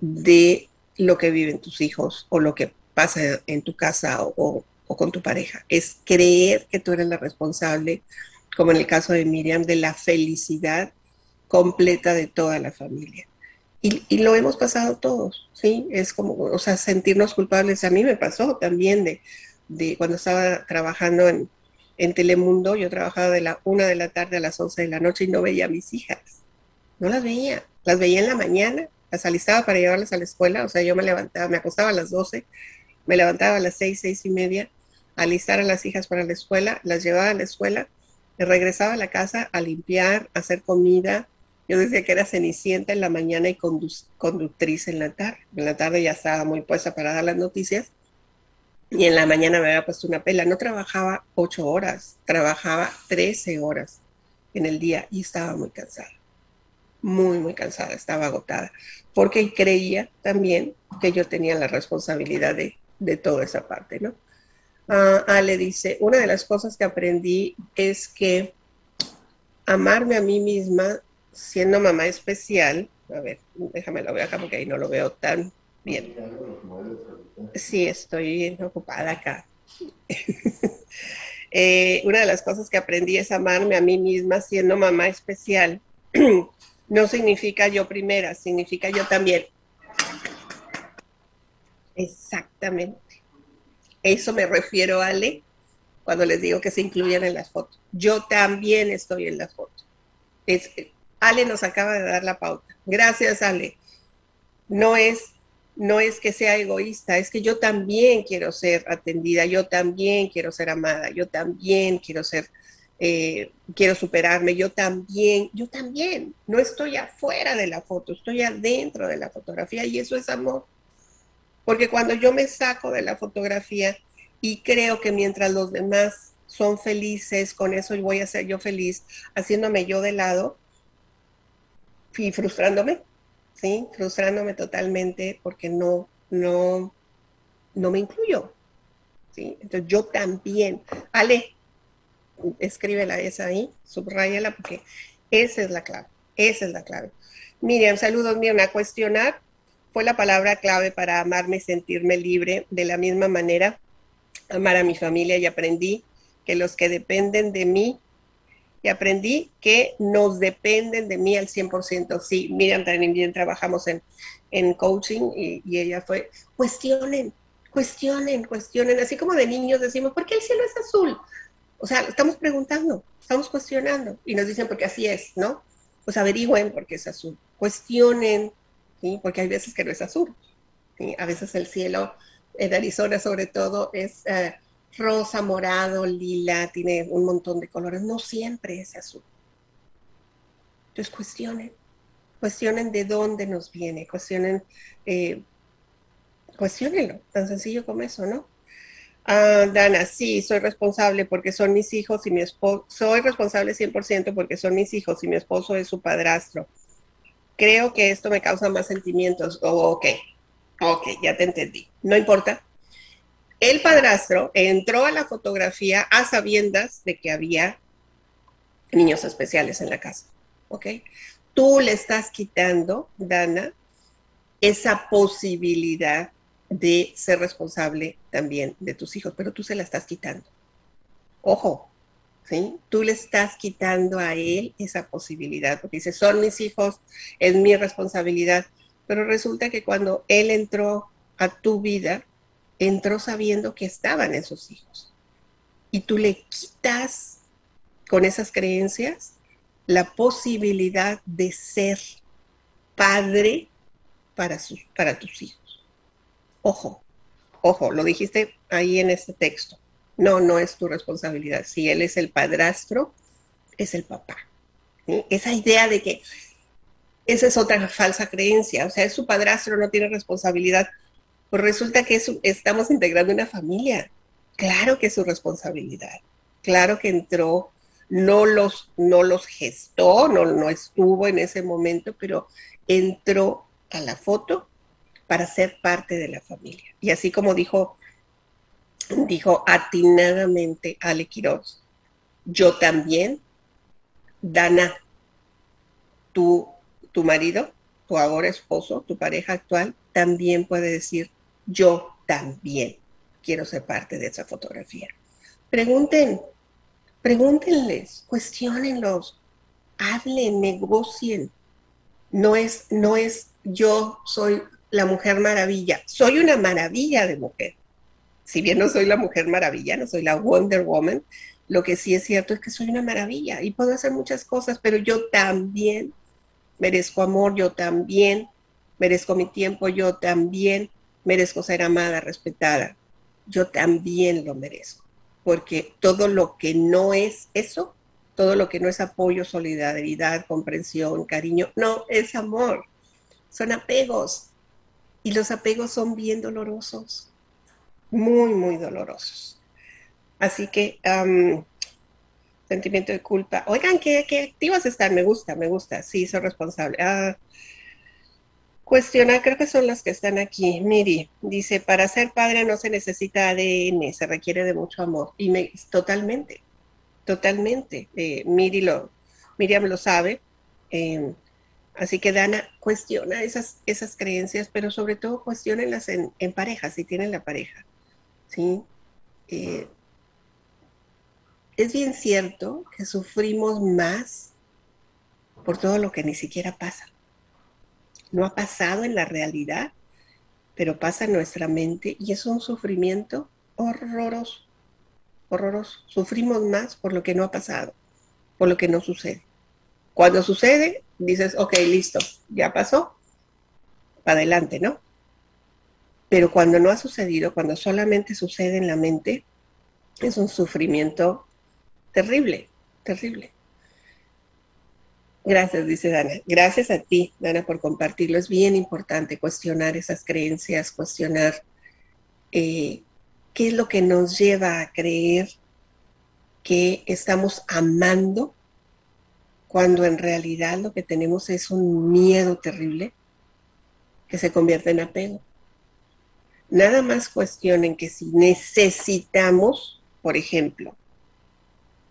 de lo que viven tus hijos o lo que pasa en tu casa o, o, con tu pareja. Es creer que tú eres la responsable, como en el caso de Miriam, de la felicidad completa de toda la familia. Y, lo hemos pasado todos, ¿sí? Es como, o sea, sentirnos culpables. A mí me pasó también de, de cuando estaba trabajando en, en Telemundo, yo trabajaba de la una de la tarde a las 11 de la noche y no veía a mis hijas. No las veía. Las veía en la mañana, las alistaba para llevarlas a la escuela. O sea, yo me levantaba, me acostaba a las 12, me levantaba a las 6, seis y media, alistar a las hijas para la escuela, las llevaba a la escuela, regresaba a la casa a limpiar, a hacer comida, yo decía que era cenicienta en la mañana y conductriz en la tarde. En la tarde ya estaba muy puesta para dar las noticias y en la mañana me había puesto una pela. No trabajaba ocho horas, trabajaba trece horas en el día y estaba muy cansada. Muy, muy cansada, estaba agotada. Porque creía también que yo tenía la responsabilidad de, de toda esa parte, ¿no? Ah, Ale dice, una de las cosas que aprendí es que amarme a mí misma siendo mamá especial, a ver, déjame lo ver acá porque ahí no lo veo tan bien. Sí, estoy ocupada acá. Eh, una de las cosas que aprendí es amarme a mí misma siendo mamá especial. no significa yo primera, significa yo también. Exactamente. Eso me refiero, Ale, cuando les digo que se incluyan en las fotos. Yo también estoy en las fotos. Ale nos acaba de dar la pauta. Gracias, Ale. No es, no es que sea egoísta, es que yo también quiero ser atendida, yo también quiero ser amada, yo también quiero ser, eh, quiero superarme, yo también, yo también. No estoy afuera de la foto, estoy adentro de la fotografía y eso es amor. Porque cuando yo me saco de la fotografía y creo que mientras los demás son felices, con eso voy a ser yo feliz, haciéndome yo de lado y frustrándome, ¿sí? Frustrándome totalmente porque no, no, no me incluyo, ¿sí? Entonces yo también, Ale, escríbela esa ahí, subrayala porque esa es la clave, esa es la clave. Miriam, saludos, Miriam, a cuestionar fue la palabra clave para amarme y sentirme libre de la misma manera, amar a mi familia y aprendí que los que dependen de mí, y aprendí que nos dependen de mí al 100%. Sí, Miriam también trabajamos en, en coaching y, ella fue, cuestionen, cuestionen, cuestionen, así como de niños decimos, ¿por qué el cielo es azul? O sea, estamos preguntando, estamos cuestionando y nos dicen porque así es, ¿no? Pues averigüen por qué es azul, cuestionen, porque hay veces que no es azul. A veces el cielo en Arizona sobre todo es eh, rosa, morado, lila, tiene un montón de colores. No siempre es azul. Entonces cuestionen, cuestionen de dónde nos viene, cuestionen, eh, cuestionenlo, tan sencillo como eso, ¿no? Ah, Dana, sí, soy responsable porque son mis hijos y mi esposo, soy responsable 100% porque son mis hijos y mi esposo es su padrastro creo que esto me causa más sentimientos. Oh, ok, ok, ya te entendí. No importa. El padrastro entró a la fotografía a sabiendas de que había niños especiales en la casa. ¿Ok? Tú le estás quitando, Dana, esa posibilidad de ser responsable también de tus hijos, pero tú se la estás quitando. Ojo, ¿sí? Tú le estás quitando a él esa posibilidad, porque dice, son mis hijos, es mi responsabilidad, pero resulta que cuando él entró a tu vida, entró sabiendo que estaban esos hijos. Y tú le quitas con esas creencias la posibilidad de ser padre para, para tus hijos. Ojo, ojo, lo dijiste ahí en este texto. No, no es tu responsabilidad. Si él es el padrastro, es el papá. Esa idea de que esa es otra falsa creencia, o sea, es su padrastro, no tiene responsabilidad. Pues resulta que estamos integrando una familia. Claro que es su responsabilidad. Claro que entró, no los, no los gestó, no, no estuvo en ese momento, pero entró a la foto para ser parte de la familia. Y así como dijo dijo atinadamente Ale Quiroz, yo también, Dana, tu, tu marido, tu ahora esposo, tu pareja actual, también puede decir, yo también quiero ser parte de esa fotografía. Pregunten, pregúntenles, cuestionenlos, hablen, negocien. No es, no es yo soy la mujer maravilla, soy una maravilla de mujer si bien no soy la mujer maravilla, no soy la Wonder Woman, lo que sí es cierto es que soy una maravilla y puedo hacer muchas cosas, pero yo también merezco amor, yo también merezco mi tiempo, yo también merezco ser amada, respetada, yo también lo merezco, porque todo lo que no es eso, todo lo que no es apoyo, solidaridad, comprensión, cariño, no es amor, son apegos y los apegos son bien dolorosos muy, muy dolorosos. Así que, sentimiento de culpa. Oigan, ¿qué, qué activas están? Me gusta, me gusta. Sí, soy responsable. Ah, cuestionar, creo que son las que están aquí. Miri dice, para ser padre no se necesita ADN, se requiere de mucho amor. Y me, totalmente, totalmente. Eh, lo, Miriam lo sabe. Em, así que Dana, cuestiona esas, esas creencias, pero sobre todo cuestionenlas en, en pareja, si tienen la pareja. ¿sí? Eh, es bien cierto que sufrimos más por todo lo que ni siquiera pasa. No ha pasado en la realidad, pero pasa en nuestra mente y es un sufrimiento horroroso, horroroso. Sufrimos más por lo que no ha pasado, por lo que no sucede. Cuando sucede, dices, ok, listo, ya pasó, para adelante, ¿no? Pero cuando no ha sucedido, cuando solamente sucede en la mente, es un sufrimiento terrible, terrible. Gracias, dice Dana. Gracias a ti, Dana, por compartirlo. Es bien importante cuestionar esas creencias, cuestionar eh, qué es lo que nos lleva a creer que estamos amando cuando en realidad lo que tenemos es un miedo terrible que se convierte en apego. Nada más cuestionen que si necesitamos, por ejemplo,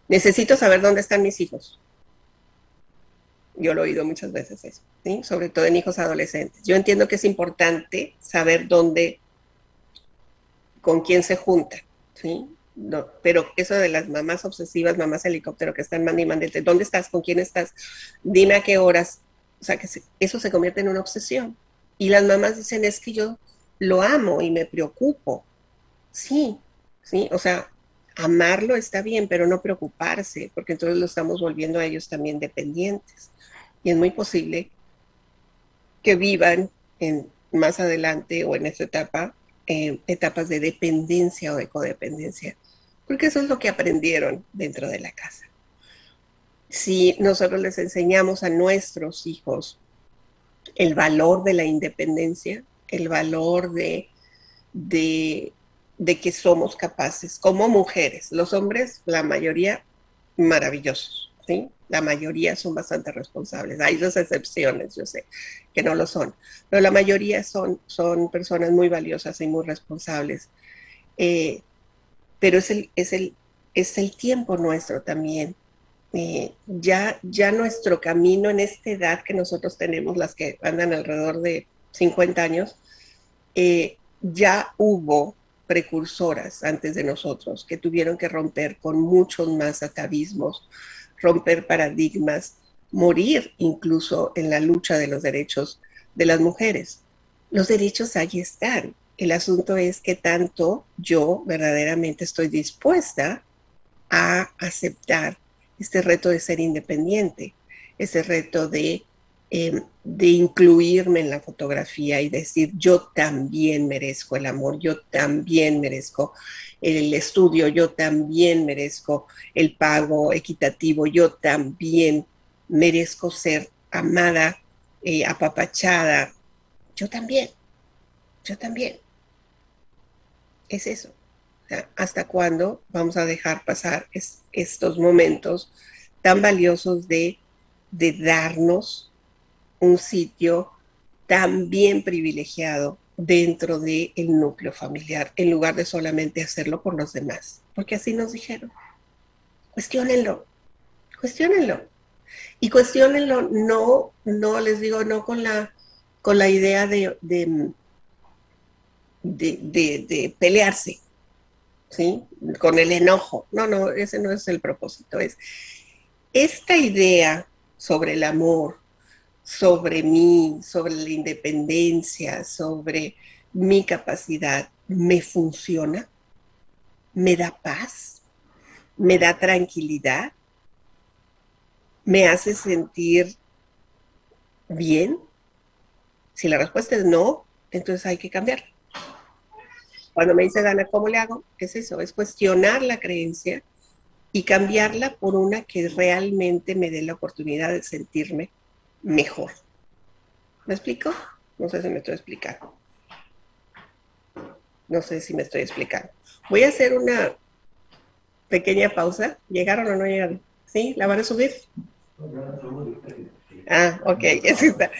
necesito saber dónde están mis hijos yo lo he oído muchas veces eso, ¿sí? sobre todo en hijos adolescentes. Yo entiendo que es importante saber dónde, con quién se junta, ¿sí? Pero eso de las mamás obsesivas, mamás helicóptero que están mandando y ¿dónde estás? ¿Con quién estás? Dime a qué horas. O sea, que eso se convierte en una obsesión. Y las mamás dicen, es que yo lo amo y me preocupo. Sí, sí, o sea, amarlo está bien, pero no preocuparse, porque entonces lo estamos volviendo a ellos también dependientes y es muy posible que vivan en, más adelante o en esta etapa eh, etapas de dependencia o de codependencia, porque eso es lo que aprendieron dentro de la casa. Si nosotros les enseñamos a nuestros hijos el valor de la independencia, el valor de, de, de que somos capaces como mujeres, los hombres, la mayoría, maravillosos, ¿sí? La mayoría son bastante responsables. Hay dos excepciones, yo sé que no lo son, pero la mayoría son, son personas muy valiosas y muy responsables. Eh, pero es el, es, el, es el tiempo nuestro también. Eh, ya, ya nuestro camino en esta edad que nosotros tenemos, las que andan alrededor de 50 años, eh, ya hubo precursoras antes de nosotros que tuvieron que romper con muchos más atavismos, romper paradigmas, morir incluso en la lucha de los derechos de las mujeres. Los derechos ahí están. El asunto es que tanto yo verdaderamente estoy dispuesta a aceptar este reto de ser independiente, este reto de, em, de incluirme en la fotografía y decir, yo también merezco el amor, yo también merezco el estudio, yo también merezco el pago equitativo, yo también merezco ser amada, eh, apapachada, yo también, yo también. Es eso. ¿Hasta cuándo vamos a dejar pasar estos momentos tan valiosos de, de darnos un sitio tan bien privilegiado dentro del el núcleo familiar, en lugar de solamente hacerlo por los demás, porque así nos dijeron. Cuestiónenlo, cuestionenlo. Y cuestionenlo, no, no les digo, no con la, con la idea de, de, de, pelearse, ¿sí? Con el enojo. No, no, ese no es el propósito. Es esta idea sobre el amor, sobre mí, sobre la independencia, sobre mi capacidad, me funciona, me da paz, me da tranquilidad, me hace sentir bien. Si la respuesta es no, entonces hay que cambiar. Cuando me dice Dana, ¿cómo le hago? Es eso, es cuestionar la creencia y cambiarla por una que realmente me dé la oportunidad de sentirme mejor. ¿Me explico? No sé si me estoy explicando. No sé si me estoy explicando. Voy a hacer una pequeña pausa. ¿Llegaron o no llegaron? ¿Sí? ¿La van a subir? Ah, ok. Está,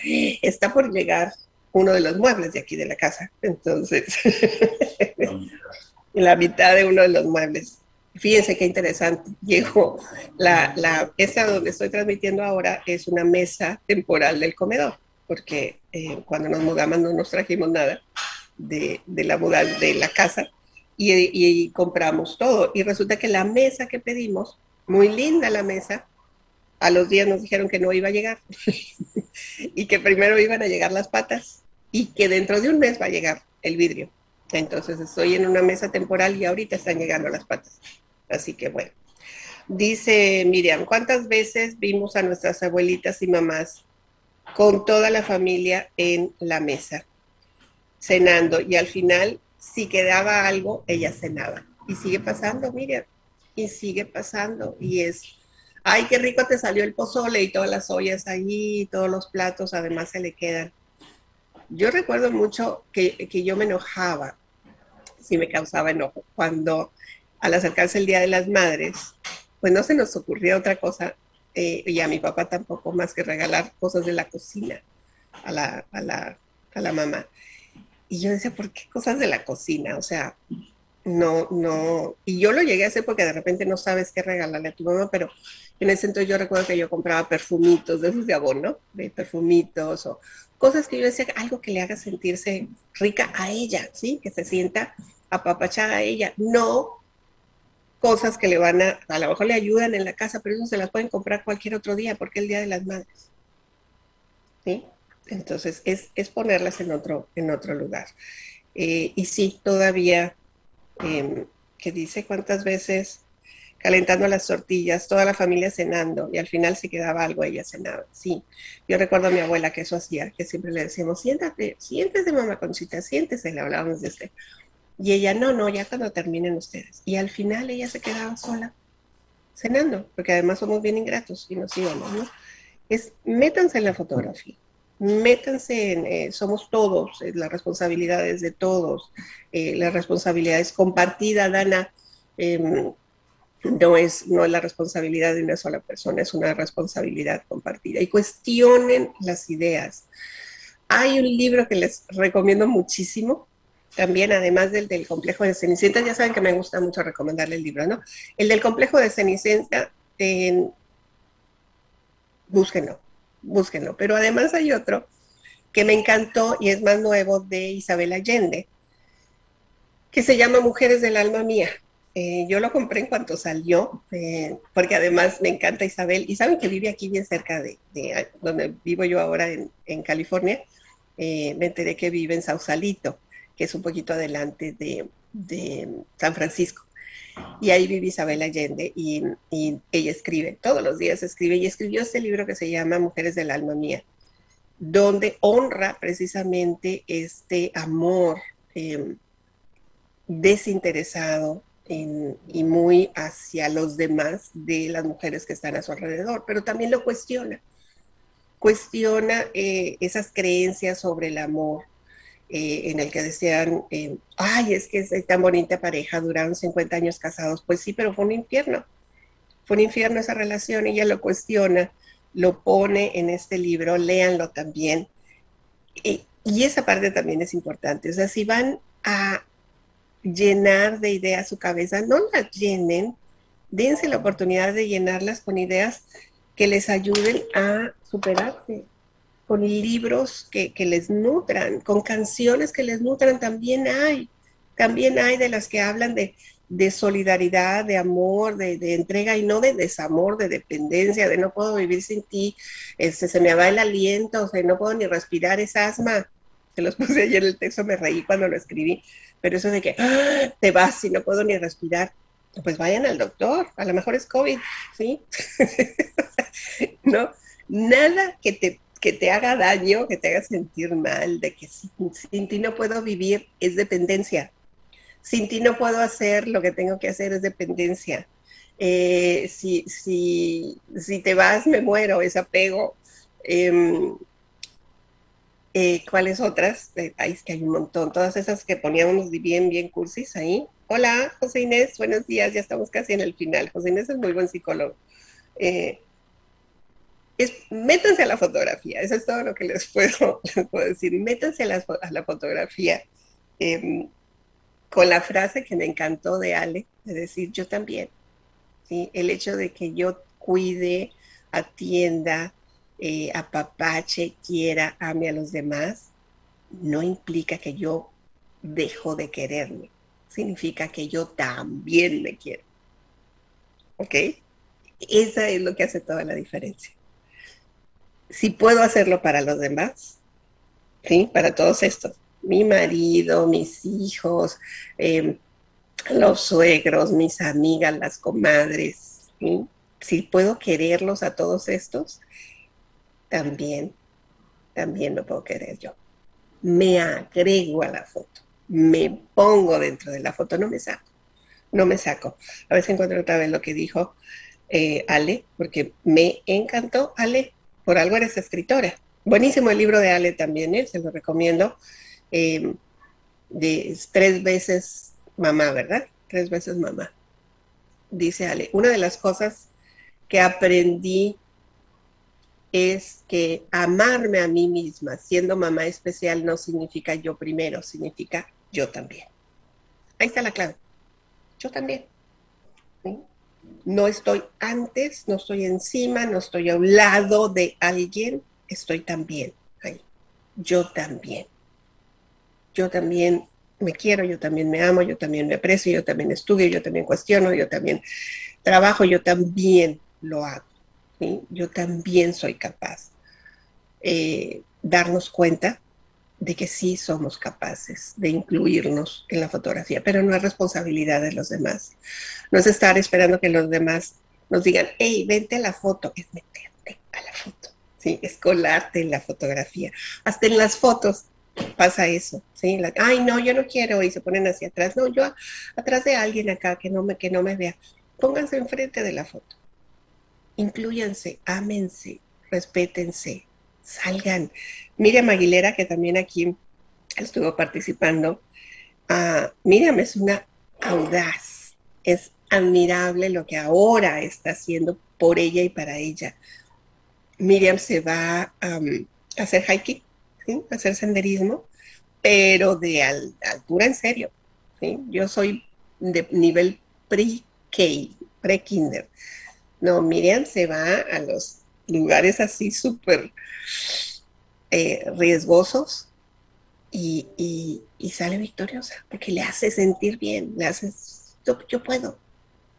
está por llegar uno de los muebles de aquí de la casa. Entonces, la mitad de uno de los muebles. Fíjense qué interesante. Llegó la, la, esta donde estoy transmitiendo ahora es una mesa temporal del comedor, porque eh, cuando nos mudamos no nos trajimos nada de, la mudanza de la casa y, y, compramos todo. Y resulta que la mesa que pedimos, muy linda la mesa, A los días nos dijeron que no iba a llegar y que primero iban a llegar las patas y que dentro de un mes va a llegar el vidrio. Entonces estoy en una mesa temporal y ahorita están llegando las patas. Así que bueno. Dice Miriam, ¿cuántas veces vimos a nuestras abuelitas y mamás con toda la familia en la mesa, cenando? Y al final, si quedaba algo, ella cenaba. Y sigue pasando, Miriam, y sigue pasando. Y es, ay, qué rico te salió el pozole y todas las ollas allí, todos los platos además se le quedan. Yo recuerdo mucho que, que yo me enojaba, si me causaba enojo, cuando al acercarse el Día de las Madres, pues no se nos ocurría otra cosa, eh, y a mi papá tampoco, más que regalar cosas de la cocina a la, a la, a la mamá. Y yo decía, ¿por qué cosas de la cocina? O sea, no, no. Y yo lo llegué a hacer porque de repente no sabes qué regalarle a tu mamá, pero en ese entonces yo recuerdo que yo compraba perfumitos de esos de abono, de perfumitos o cosas que yo decía, algo que le haga sentirse rica a ella, ¿sí? Que se sienta apapachada a ella. No cosas que le van a, a lo mejor le ayudan en la casa, pero eso se las pueden comprar cualquier otro día porque es el Día de las Madres. ¿Sí? Entonces, es, es ponerlas en otro, en otro lugar. Eh, y sí, todavía, eh, que dice cuántas veces calentando las tortillas, toda la familia cenando, y al final si quedaba algo, ella cenaba. Sí, yo recuerdo a mi abuela que eso hacía, que siempre le decíamos, siéntate, siéntese, mamá Conchita, siéntese, le hablábamos de este y ella, no, no, ya cuando terminen ustedes. Y al final ella se quedaba sola, cenando, porque además somos bien ingratos y nos íbamos, ¿no? Es, métanse en la fotografía, métanse en, eh, somos todos, eh, las responsabilidades de todos, eh, las responsabilidades compartidas, Dana, em, no, es, no es la responsabilidad de una sola persona, es una responsabilidad compartida. Y cuestionen las ideas. Hay un libro que les recomiendo muchísimo, también, además del del complejo de Cenicienta, ya saben que me gusta mucho recomendarle el libro, ¿no? El del complejo de Cenicienta, búsquenlo, búsquenlo. Pero además hay otro que me encantó y es más nuevo de Isabel Allende, que se llama Mujeres del Alma Mía. Eh, yo lo compré en cuanto salió, eh, porque además me encanta Isabel, y saben que vive aquí bien cerca de, donde vivo yo ahora en, California. Eh, me enteré que vive en Sausalito que es un poquito adelante de, San Francisco. Y ahí vive Isabel Allende y, ella escribe, todos los días escribe, y escribió este libro que se llama Mujeres del Alma Mía, donde honra precisamente este amor em, desinteresado y muy hacia los demás de las mujeres que están a su alrededor, pero también lo cuestiona. Cuestiona eh, esas creencias sobre el amor, eh, en el que decían, eh, ay, es que es tan bonita pareja, duraron 50 años casados. Pues sí, pero fue un infierno. Fue un infierno esa relación, ella lo cuestiona, lo pone en este libro, léanlo también. Y, y esa parte también es importante. O sea, si van a llenar de ideas su cabeza, no las llenen, dense la oportunidad de llenarlas con ideas que les ayuden a superarse, con libros que, les nutran, con canciones que les nutran, también hay, también hay de las que hablan de, solidaridad, de amor, de, entrega y no de desamor, de dependencia, de no puedo vivir sin ti, este, se me va el aliento, o sea, no puedo ni respirar, es asma. Se los puse ayer el texto, me reí cuando lo escribí, pero eso de que ¡ah! te vas y no puedo ni respirar, pues vayan al doctor, a lo mejor es COVID, ¿sí? no, nada que te que te haga daño, que te haga sentir mal, de que sin, ti no puedo vivir, es dependencia. Sin ti no puedo hacer lo que tengo que hacer, es dependencia. Eh, si, si, si, te vas, me muero, es apego. Em, eh, ¿Cuáles otras? Eh, es que hay un montón. Todas esas que poníamos bien, bien cursis ahí. Hola, José Inés, buenos días, ya estamos casi en el final. José Inés es muy buen psicólogo. Métanse a la fotografía, eso es todo lo que les puedo, decir, métanse a la, fotografía em, con la frase que me encantó de Ale, de decir yo también, el hecho de que yo cuide, atienda, eh, apapache, quiera, ame a los demás, no implica que yo dejo de quererme, significa que yo también me quiero. ¿Ok? Esa es lo que hace toda la diferencia. Si puedo hacerlo para los demás, ¿sí? Para todos estos, mi marido, mis hijos, em, los suegros, mis amigas, las comadres, si puedo quererlos a todos estos, también, también lo puedo querer yo. Me agrego a la foto, me pongo dentro de la foto, no me saco, no me saco. A si encuentro otra vez lo que dijo eh, Ale, porque me encantó, Ale, por algo eres escritora. Buenísimo el libro de Ale también, ¿eh? se lo recomiendo. Em, de tres veces mamá, ¿verdad? Tres veces mamá. Dice Ale, una de las cosas que aprendí es que amarme a mí misma siendo mamá especial no significa yo primero, significa yo también. Ahí está la clave. Yo también. No estoy antes, no estoy encima, no estoy a un lado de alguien, estoy también ahí. Yo también. Yo también me quiero, yo también me amo, yo también me aprecio, yo también estudio, yo también cuestiono, yo también trabajo, yo también lo hago. Yo también soy capaz. Eh, darnos cuenta de que sí somos capaces de incluirnos en la fotografía, pero no es responsabilidad de los demás. No es estar esperando que los demás nos digan, hey, vente a la foto, es meterte a la foto, ¿sí? es colarte en la fotografía. Hasta en las fotos pasa eso, ¿sí? Ay, no, yo no quiero, y se ponen hacia atrás. No, yo atrás de alguien acá que no me, que no me vea. Pónganse enfrente de la foto incluyanse, ámense, respétense, salgan. Miriam Aguilera, que también aquí estuvo participando, uh, Miriam es una audaz, es admirable lo que ahora está haciendo por ella y para ella. Miriam se va a hacer hiking, a hacer senderismo, pero de altura en serio. Yo soy de nivel pre-K, pre-kinder. No, Miriam se va a los lugares así súper eh, riesgosos y, sale victoriosa, porque le hace sentir bien, le hace, yo, puedo,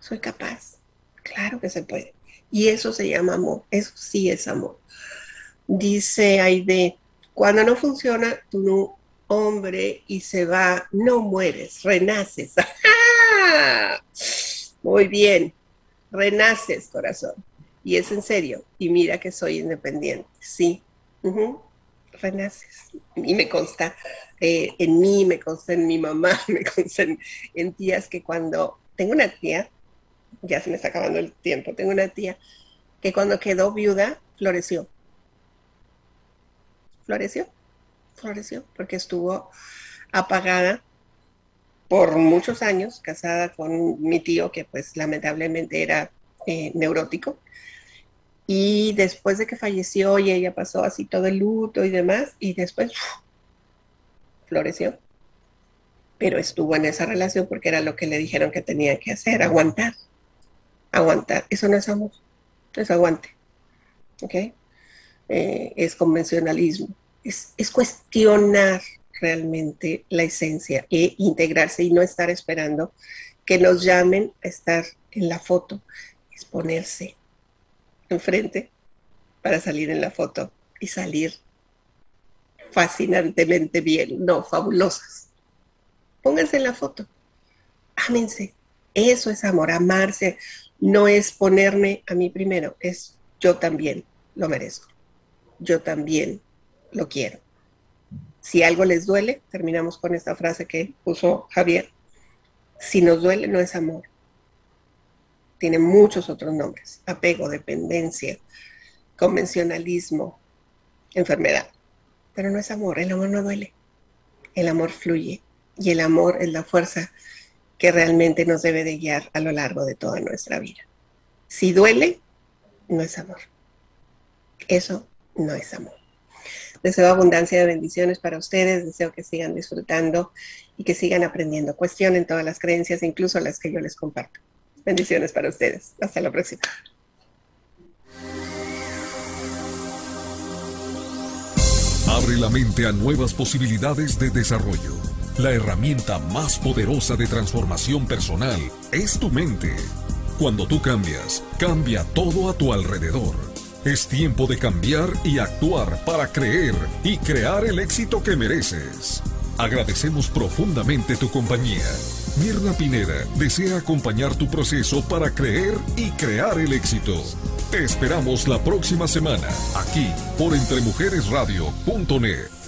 soy capaz, claro que se puede. Y eso se llama amor, eso sí es amor. Dice Aide, cuando no funciona tu hombre y se va, no mueres, renaces. Muy bien, renaces, corazón. Y es en serio. Y mira que soy independiente. Sí. Renaces. Y me consta eh, en mí, me consta en mi mamá, me consta en, tías que cuando tengo una tía, ya se me está acabando el tiempo, tengo una tía que cuando quedó viuda floreció. Floreció, floreció, porque estuvo apagada por muchos años, casada con mi tío, que pues lamentablemente era eh, neurótico. Y después de que falleció y ella pasó así todo el luto y demás, y después floreció. Pero estuvo en esa relación porque era lo que le dijeron que tenía que hacer, aguantar. Aguantar. Eso no es amor, es aguante. ¿Ok? Eh, es convencionalismo. Es, es cuestionar realmente la esencia e integrarse y no estar esperando que nos llamen a estar en la foto, es ponerse enfrente para salir en la foto y salir fascinantemente bien, no, fabulosas. Pónganse en la foto, ámense, eso es amor, amarse, no es ponerme a mí primero, es yo también lo merezco, yo también lo quiero. Si algo les duele, terminamos con esta frase que puso Javier, si nos duele no es amor. Tiene muchos otros nombres, apego, dependencia, convencionalismo, enfermedad. Pero no es amor, el amor no duele, el amor fluye y el amor es la fuerza que realmente nos debe de guiar a lo largo de toda nuestra vida. Si duele, no es amor. Eso no es amor. Deseo abundancia de bendiciones para ustedes, deseo que sigan disfrutando y que sigan aprendiendo. Cuestionen todas las creencias, incluso las que yo les comparto. Bendiciones para ustedes. Hasta la próxima. Abre la mente a nuevas posibilidades de desarrollo. La herramienta más poderosa de transformación personal es tu mente. Cuando tú cambias, cambia todo a tu alrededor. Es tiempo de cambiar y actuar para creer y crear el éxito que mereces. Agradecemos profundamente tu compañía. Mirna Pineda desea acompañar tu proceso para creer y crear el éxito. Te esperamos la próxima semana, aquí por entremujeresradio.net.